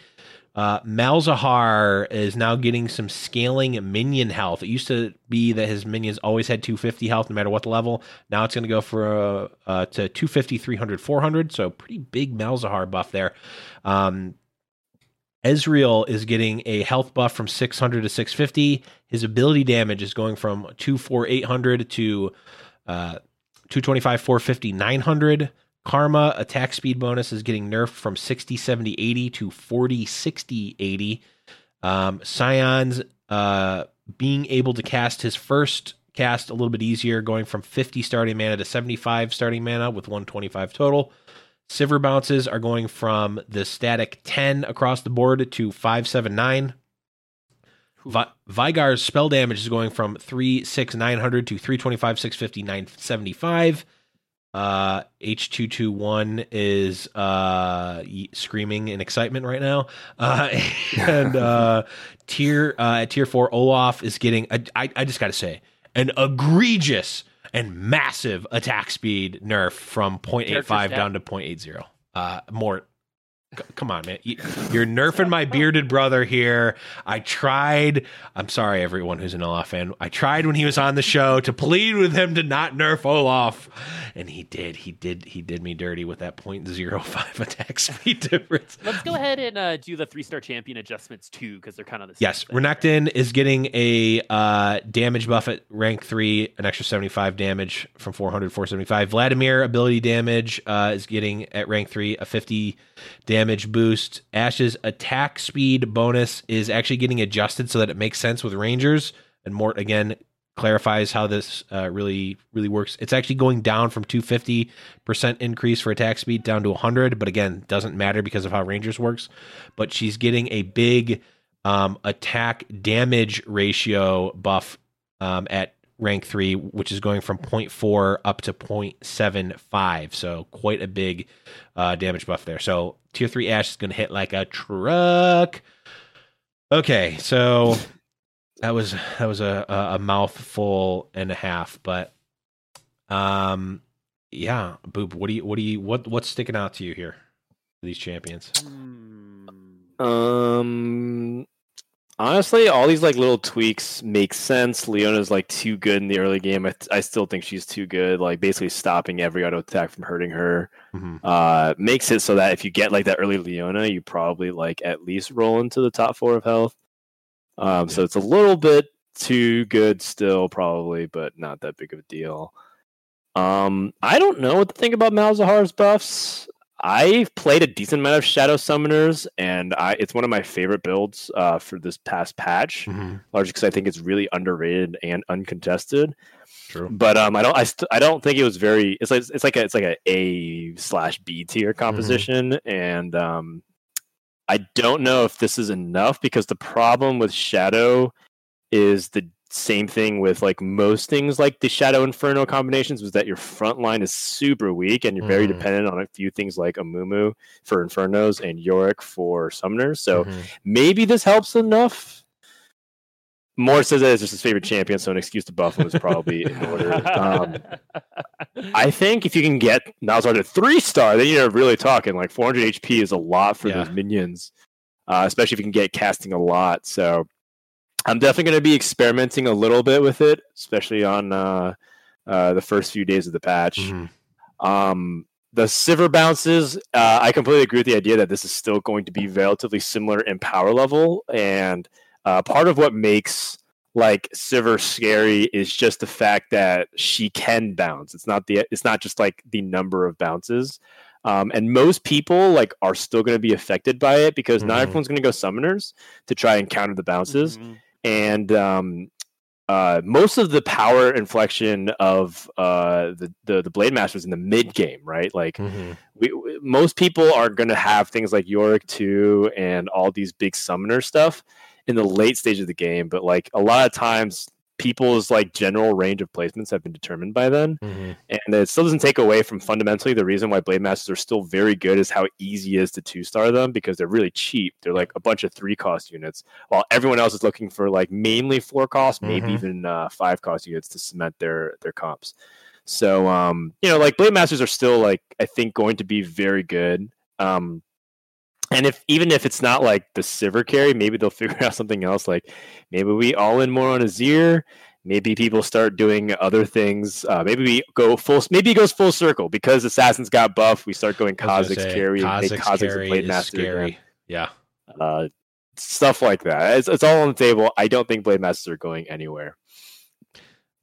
Uh, Malzahar is now getting some scaling minion health. It used to be that his minions always had 250 health no matter what the level. Now it's going to go for uh, uh, to 250, 300, 400. So pretty big Malzahar buff there. Um, Ezreal is getting a health buff from 600 to 650. His ability damage is going from 24800 to uh, 225, 450, 900. Karma attack speed bonus is getting nerfed from 60, 70, 80 to 40, 60, 80. Um, Sion's uh, being able to cast his first cast a little bit easier, going from 50 starting mana to 75 starting mana with 125 total. Sivir bounces are going from the static 10 across the board to 579. Vi- Veigar's spell damage is going from 3 6 900 to 325 650 975. Uh, H221 is uh, y- screaming in excitement right now. Uh, [laughs] and uh, tier uh, at tier 4, Olaf is getting, I, I, I just got to say, an egregious and massive attack speed nerf from 0.85 down to 0.80. Uh, more C- come on, man. You- You're nerfing my bearded brother here. I tried. I'm sorry, everyone who's an Olaf fan. I tried when he was on the show to plead with him to not nerf Olaf, and he did. He did. He did me dirty with that 0.05 [laughs] attack speed difference. Let's go ahead and uh, do the three star champion adjustments too, because they're kind of the same. Yes, thing, right? Renekton is getting a uh, damage buff at rank three, an extra 75 damage from 400 475. Vladimir ability damage uh, is getting at rank three a 50 damage boost. Ashe's attack speed bonus is actually getting adjusted so that it makes sense with Rangers. And Mort again clarifies how this uh, really really works. It's actually going down from 250 percent increase for attack speed down to 100, but again doesn't matter because of how Rangers works. But she's getting a big um, attack damage ratio buff um, at rank three, which is going from 0.4 up to 0.75. So quite a big uh, damage buff there. So tier three Ashe is going to hit like a truck. Okay, so that was that was a, a a mouthful and a half, but um, yeah, Boop, what do you what do you what what's sticking out to you here? These champions. Hmm. Um, honestly, all these like little tweaks make sense. Leona's like too good in the early game. I, I still think she's too good. Like basically stopping every auto attack from hurting her. Mhm. Uh, makes it so that if you get like that early Leona, you probably like at least roll into the top four of health. Um, so it's a little bit too good still, probably, but not that big of a deal. Um, I don't know what to think about Malzahar's buffs. I've played a decent amount of Shadow Summoners, and I it's one of my favorite builds uh, for this past patch, Mhm. largely because I think it's really underrated and uncontested. True. But um, I don't I, st- I don't think it was very. It's like it's like a, it's like a A slash B tier composition, and um, I don't know if this is enough because the problem with Shadow is the same thing with like most things like the Shadow Inferno combinations was that your front line is super weak and you're very Mhm. dependent on a few things like Amumu for Infernos and Yorick for Summoners. So Mhm. maybe this helps enough. Mort says that it's just his favorite champion, so an excuse to buff him is probably in order. Um, [laughs] I think if you can get Malzahar to three star, then you're really talking like 400 HP is a lot for Yeah. those minions, uh, especially if you can get casting a lot. So I'm definitely going to be experimenting a little bit with it, especially on uh, uh, the first few days of the patch. Mhm. Um, the Sivir bounces, uh, I completely agree with the idea that this is still going to be relatively similar in power level. And uh, part of what makes like Sivir scary is just the fact that she can bounce. It's not the it's not just like the number of bounces. Um, and most people like are still going to be affected by it because not Mhm. everyone's going to go summoners to try and counter the bounces Mhm. And um, uh, most of the power inflection of uh, the, the the blade masters in the mid game, right? Like Mhm. we, we- most people are going to have things like Yorick two and all these big summoner stuff in the late stage of the game, but like a lot of times people's like general range of placements have been determined by then Mhm. and it still doesn't take away from fundamentally the reason why blade masters are still very good is how easy it is to two star them because they're really cheap they're like a bunch of three cost units while everyone else is looking for like mainly four cost maybe Mhm. even uh, five cost units to cement their their comps so um you know like blade masters are still like i think going to be very good um and if even if it's not like the Sivir carry, maybe they'll [laughs] figure out something else. Like maybe we all in more on Azir. Maybe people start doing other things. Uh, maybe we go full. Maybe it goes full circle because assassins got buff. We start going Kha'Zix say, carry, make Kha'Zix carry blade master. again. scary. Yeah. Uh, stuff like that. It's, it's all on the table. I don't think blade masters are going anywhere.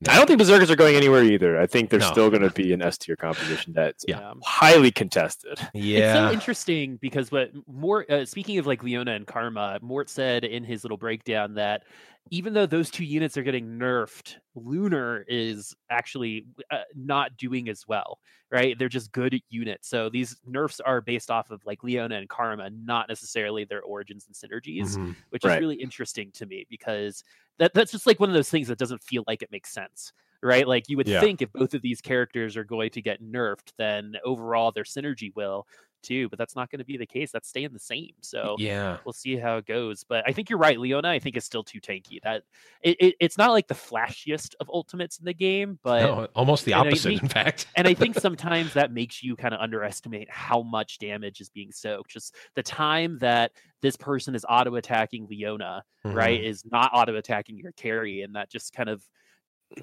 I don't think Berserkers are going anywhere either. I think they're No. still going to be an S tier composition that's Yeah. Um, highly contested. Yeah, It's Yeah. so interesting because what Mort, uh, speaking of like Leona and Karma, Mort said in his little breakdown that even though those two units are getting nerfed, Lunar is actually uh, not doing as well, right? They're just good units. So these nerfs are based off of like Leona and Karma, not necessarily their origins and synergies, Mhm. which Right. is really interesting to me because that that's just like one of those things that doesn't feel like it makes sense. Right, like you would Yeah. think if both of these characters are going to get nerfed, then overall their synergy will too, but that's not going to be the case. That's staying the same. So Yeah. we'll see how it goes. But I think you're right. Leona, I think is still too tanky. That it, it, it's not like the flashiest of ultimates in the game, but No, almost the opposite, think- in fact. and I think [laughs] sometimes that makes you kind of underestimate how much damage is being soaked. Just the time that this person is auto attacking Leona, right, Mhm. is not auto attacking your carry, and that just kind of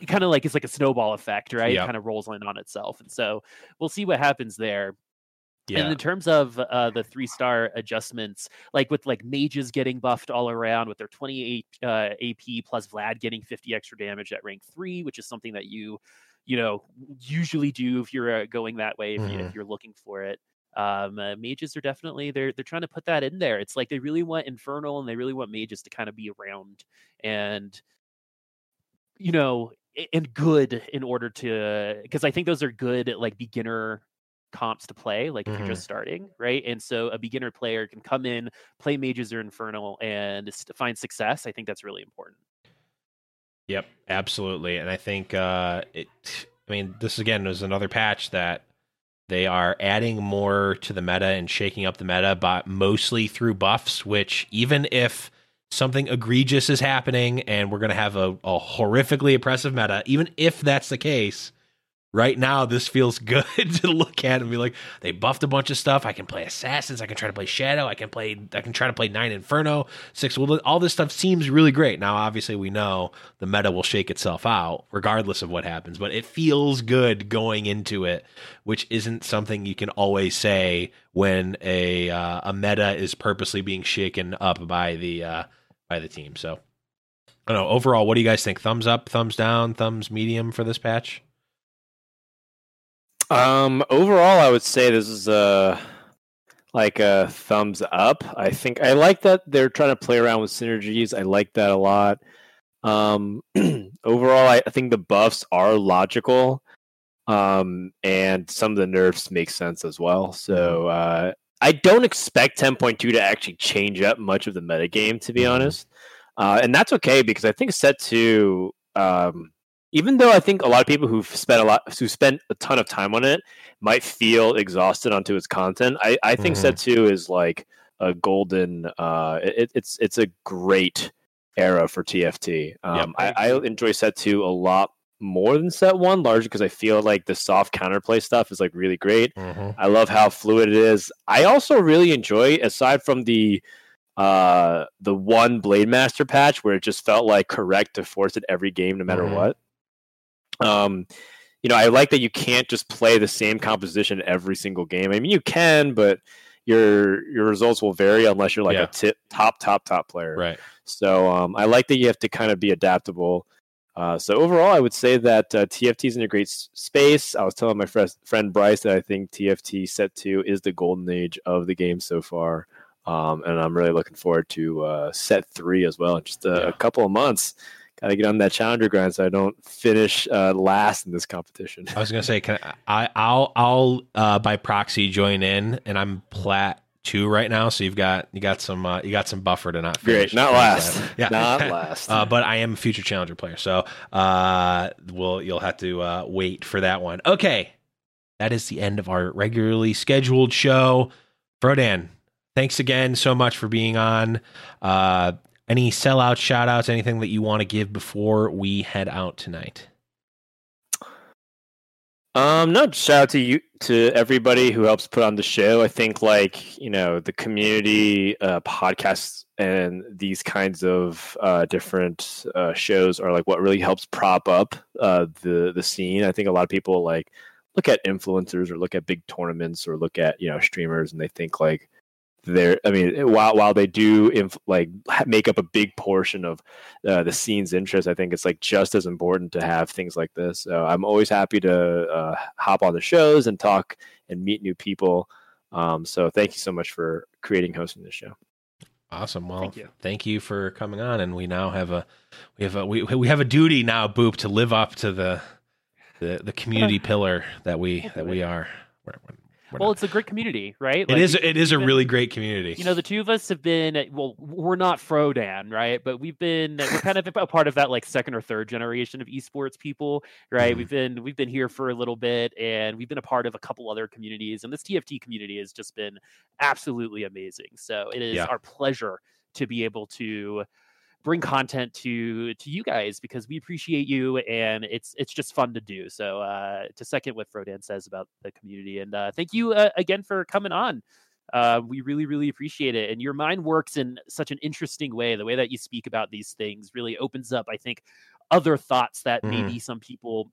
kind of like it's like a snowball effect, right? Yeah. It kind of rolls in on itself. And so we'll see what happens there. Yeah. And in terms of uh, the three star adjustments, like with like mages getting buffed all around with their 28 uh, AP plus Vlad getting 50 extra damage at rank three, which is something that you, you know, usually do if you're uh, going that way if, you, Mhm. if you're looking for it. Um, uh, mages are definitely they're they're trying to put that in there. It's like they really want infernal and they really want mages to kind of be around and you know and good in order to because I think those are good like beginner comps to play like if Mhm. you're just starting right and so a beginner player can come in play mages or infernal and find success i think that's really important Yep, absolutely. And I think uh it [sighs] I mean, this again was another patch that they are adding more to the meta and shaking up the meta, but mostly through buffs, which even if something egregious is happening and we're gonna have a, a horrifically oppressive meta, even if that's the case, right now this feels good [laughs] to look at and be like, they buffed a bunch of stuff. I can play assassins, I can try to play shadow, I can play I can try to play nine inferno, six. All this stuff seems really great. Now obviously we know the meta will shake itself out regardless of what happens, but it feels good going into it, which isn't something you can always say when a uh, a meta is purposely being shaken up by the uh, by the team. So I don't know. Overall, what do you guys think? Thumbs up, thumbs down, thumbs medium for this patch? Um, overall, I would say this is a like a thumbs up. I think I like that they're trying to play around with synergies. I like that a lot. Um, [clears throat] overall, I, I think the buffs are logical, um, and some of the nerfs make sense as well. So uh, I don't expect 10.2 to actually change up much of the metagame, to be Mhm. honest, uh, and that's okay because I think set two. Um, even though I think a lot of people who've spent a lot who spent a ton of time on it might feel exhausted onto its content, I, I think Mhm. set two is like a golden. Uh, it, it's it's a great era for TFT. Um, I I, I enjoy set two a lot more than set one, largely because I feel like the soft counterplay stuff is like really great. Mm-hmm. I love how fluid it is. I also really enjoy, aside from the uh the one Blade Master patch where it just felt like correct to force it every game no matter Mhm. what. Um you know, I like that you can't just play the same composition every single game. I mean you can, but your your results will vary unless you're like Yeah. a tip, top top top player. Right. So um, I like that you have to kind of be adaptable. Uh, so overall, I would say that uh, TFT is in a great s- space. I was telling my fr- friend Bryce that I think TFT Set Two is the golden age of the game so far, um, and I'm really looking forward to uh, Set Three as well in just a, Yeah. a couple of months. Got to get on that challenger grind so I don't finish uh, last in this competition. I was gonna say, can I? I'll I'll uh, by proxy join in, and I'm plat two right now. So you've got you got some uh, you got some buffer to not finish. Great, not last. Yeah, not [laughs] last. Uh, but I am a future challenger player, so uh, we'll you'll have to uh, wait for that one. Okay, that is the end of our regularly scheduled show. Frodan, thanks again so much for being on. Uh, any sellout shout outs, anything that you want to give before we head out tonight? Um, no, shout out to you to everybody who helps put on the show. I think like, you know, the community uh podcasts and these kinds of uh different uh shows are like what really helps prop up uh the the scene. I think a lot of people like look at influencers or look at big tournaments or look at, you know, streamers and they think like there i mean while while they do inf- like make up a big portion of uh, the scene's interest i think it's like just as important to have things like this so i'm always happy to uh, hop on the shows and talk and meet new people um, so thank you so much for creating hosting this show Awesome. Well, thank you. thank you for coming on, and we now have a we have a we, we have a duty now, Boop, to live up to the the, the community [laughs] pillar that we that we are. We're, we're well, not. it's a great community, right? Like, it is. It is a really great community. You know, the two of us have been. Well, we're not Frodan, right? But we've been. We're kind of a part of that like second or third generation of esports people, right? Mm-hmm. We've been we've been here for a little bit, and we've been a part of a couple other communities, and this TFT community has just been absolutely amazing. So it is yeah. our pleasure to be able to bring content to to you guys because we appreciate you and it's it's just fun to do. So uh, to second what Frodan says about the community and uh, thank you uh, again for coming on. Uh, we really really appreciate it and your mind works in such an interesting way. The way that you speak about these things really opens up, I think, other thoughts that mm-hmm. maybe some people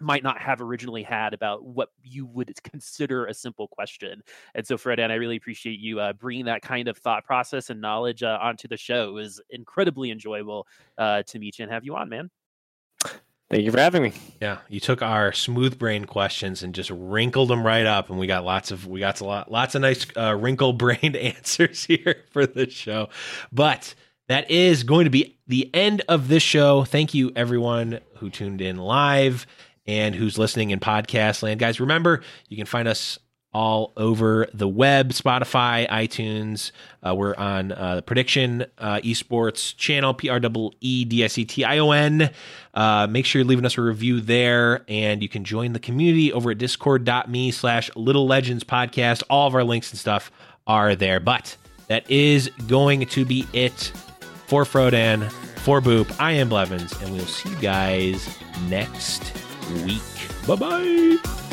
might not have originally had about what you would [laughs] consider a simple question. And so, Fred, and I really appreciate you uh, bringing that kind of thought process and knowledge uh, onto the show. It was incredibly enjoyable uh, to meet you and have you on, man. Thank you for having me. Yeah, you took our smooth brain questions and just wrinkled them right up, and we got lots of we got a lot lots of nice uh, wrinkle brained [laughs] answers here for the show. But that is going to be the end of this show. Thank you, everyone who tuned in live and who's listening in podcast land. Guys, remember, you can find us all over the web Spotify, iTunes. Uh, we're on uh, the Prediction uh, Esports channel, P R E E D S E T I O N. Uh, make sure you're leaving us a review there, and you can join the community over at discord.me slash Little Legends Podcast. All of our links and stuff are there. But that is going to be it for Frodan, for Boop. I am Blevins, and we'll see you guys next week. Bye bye.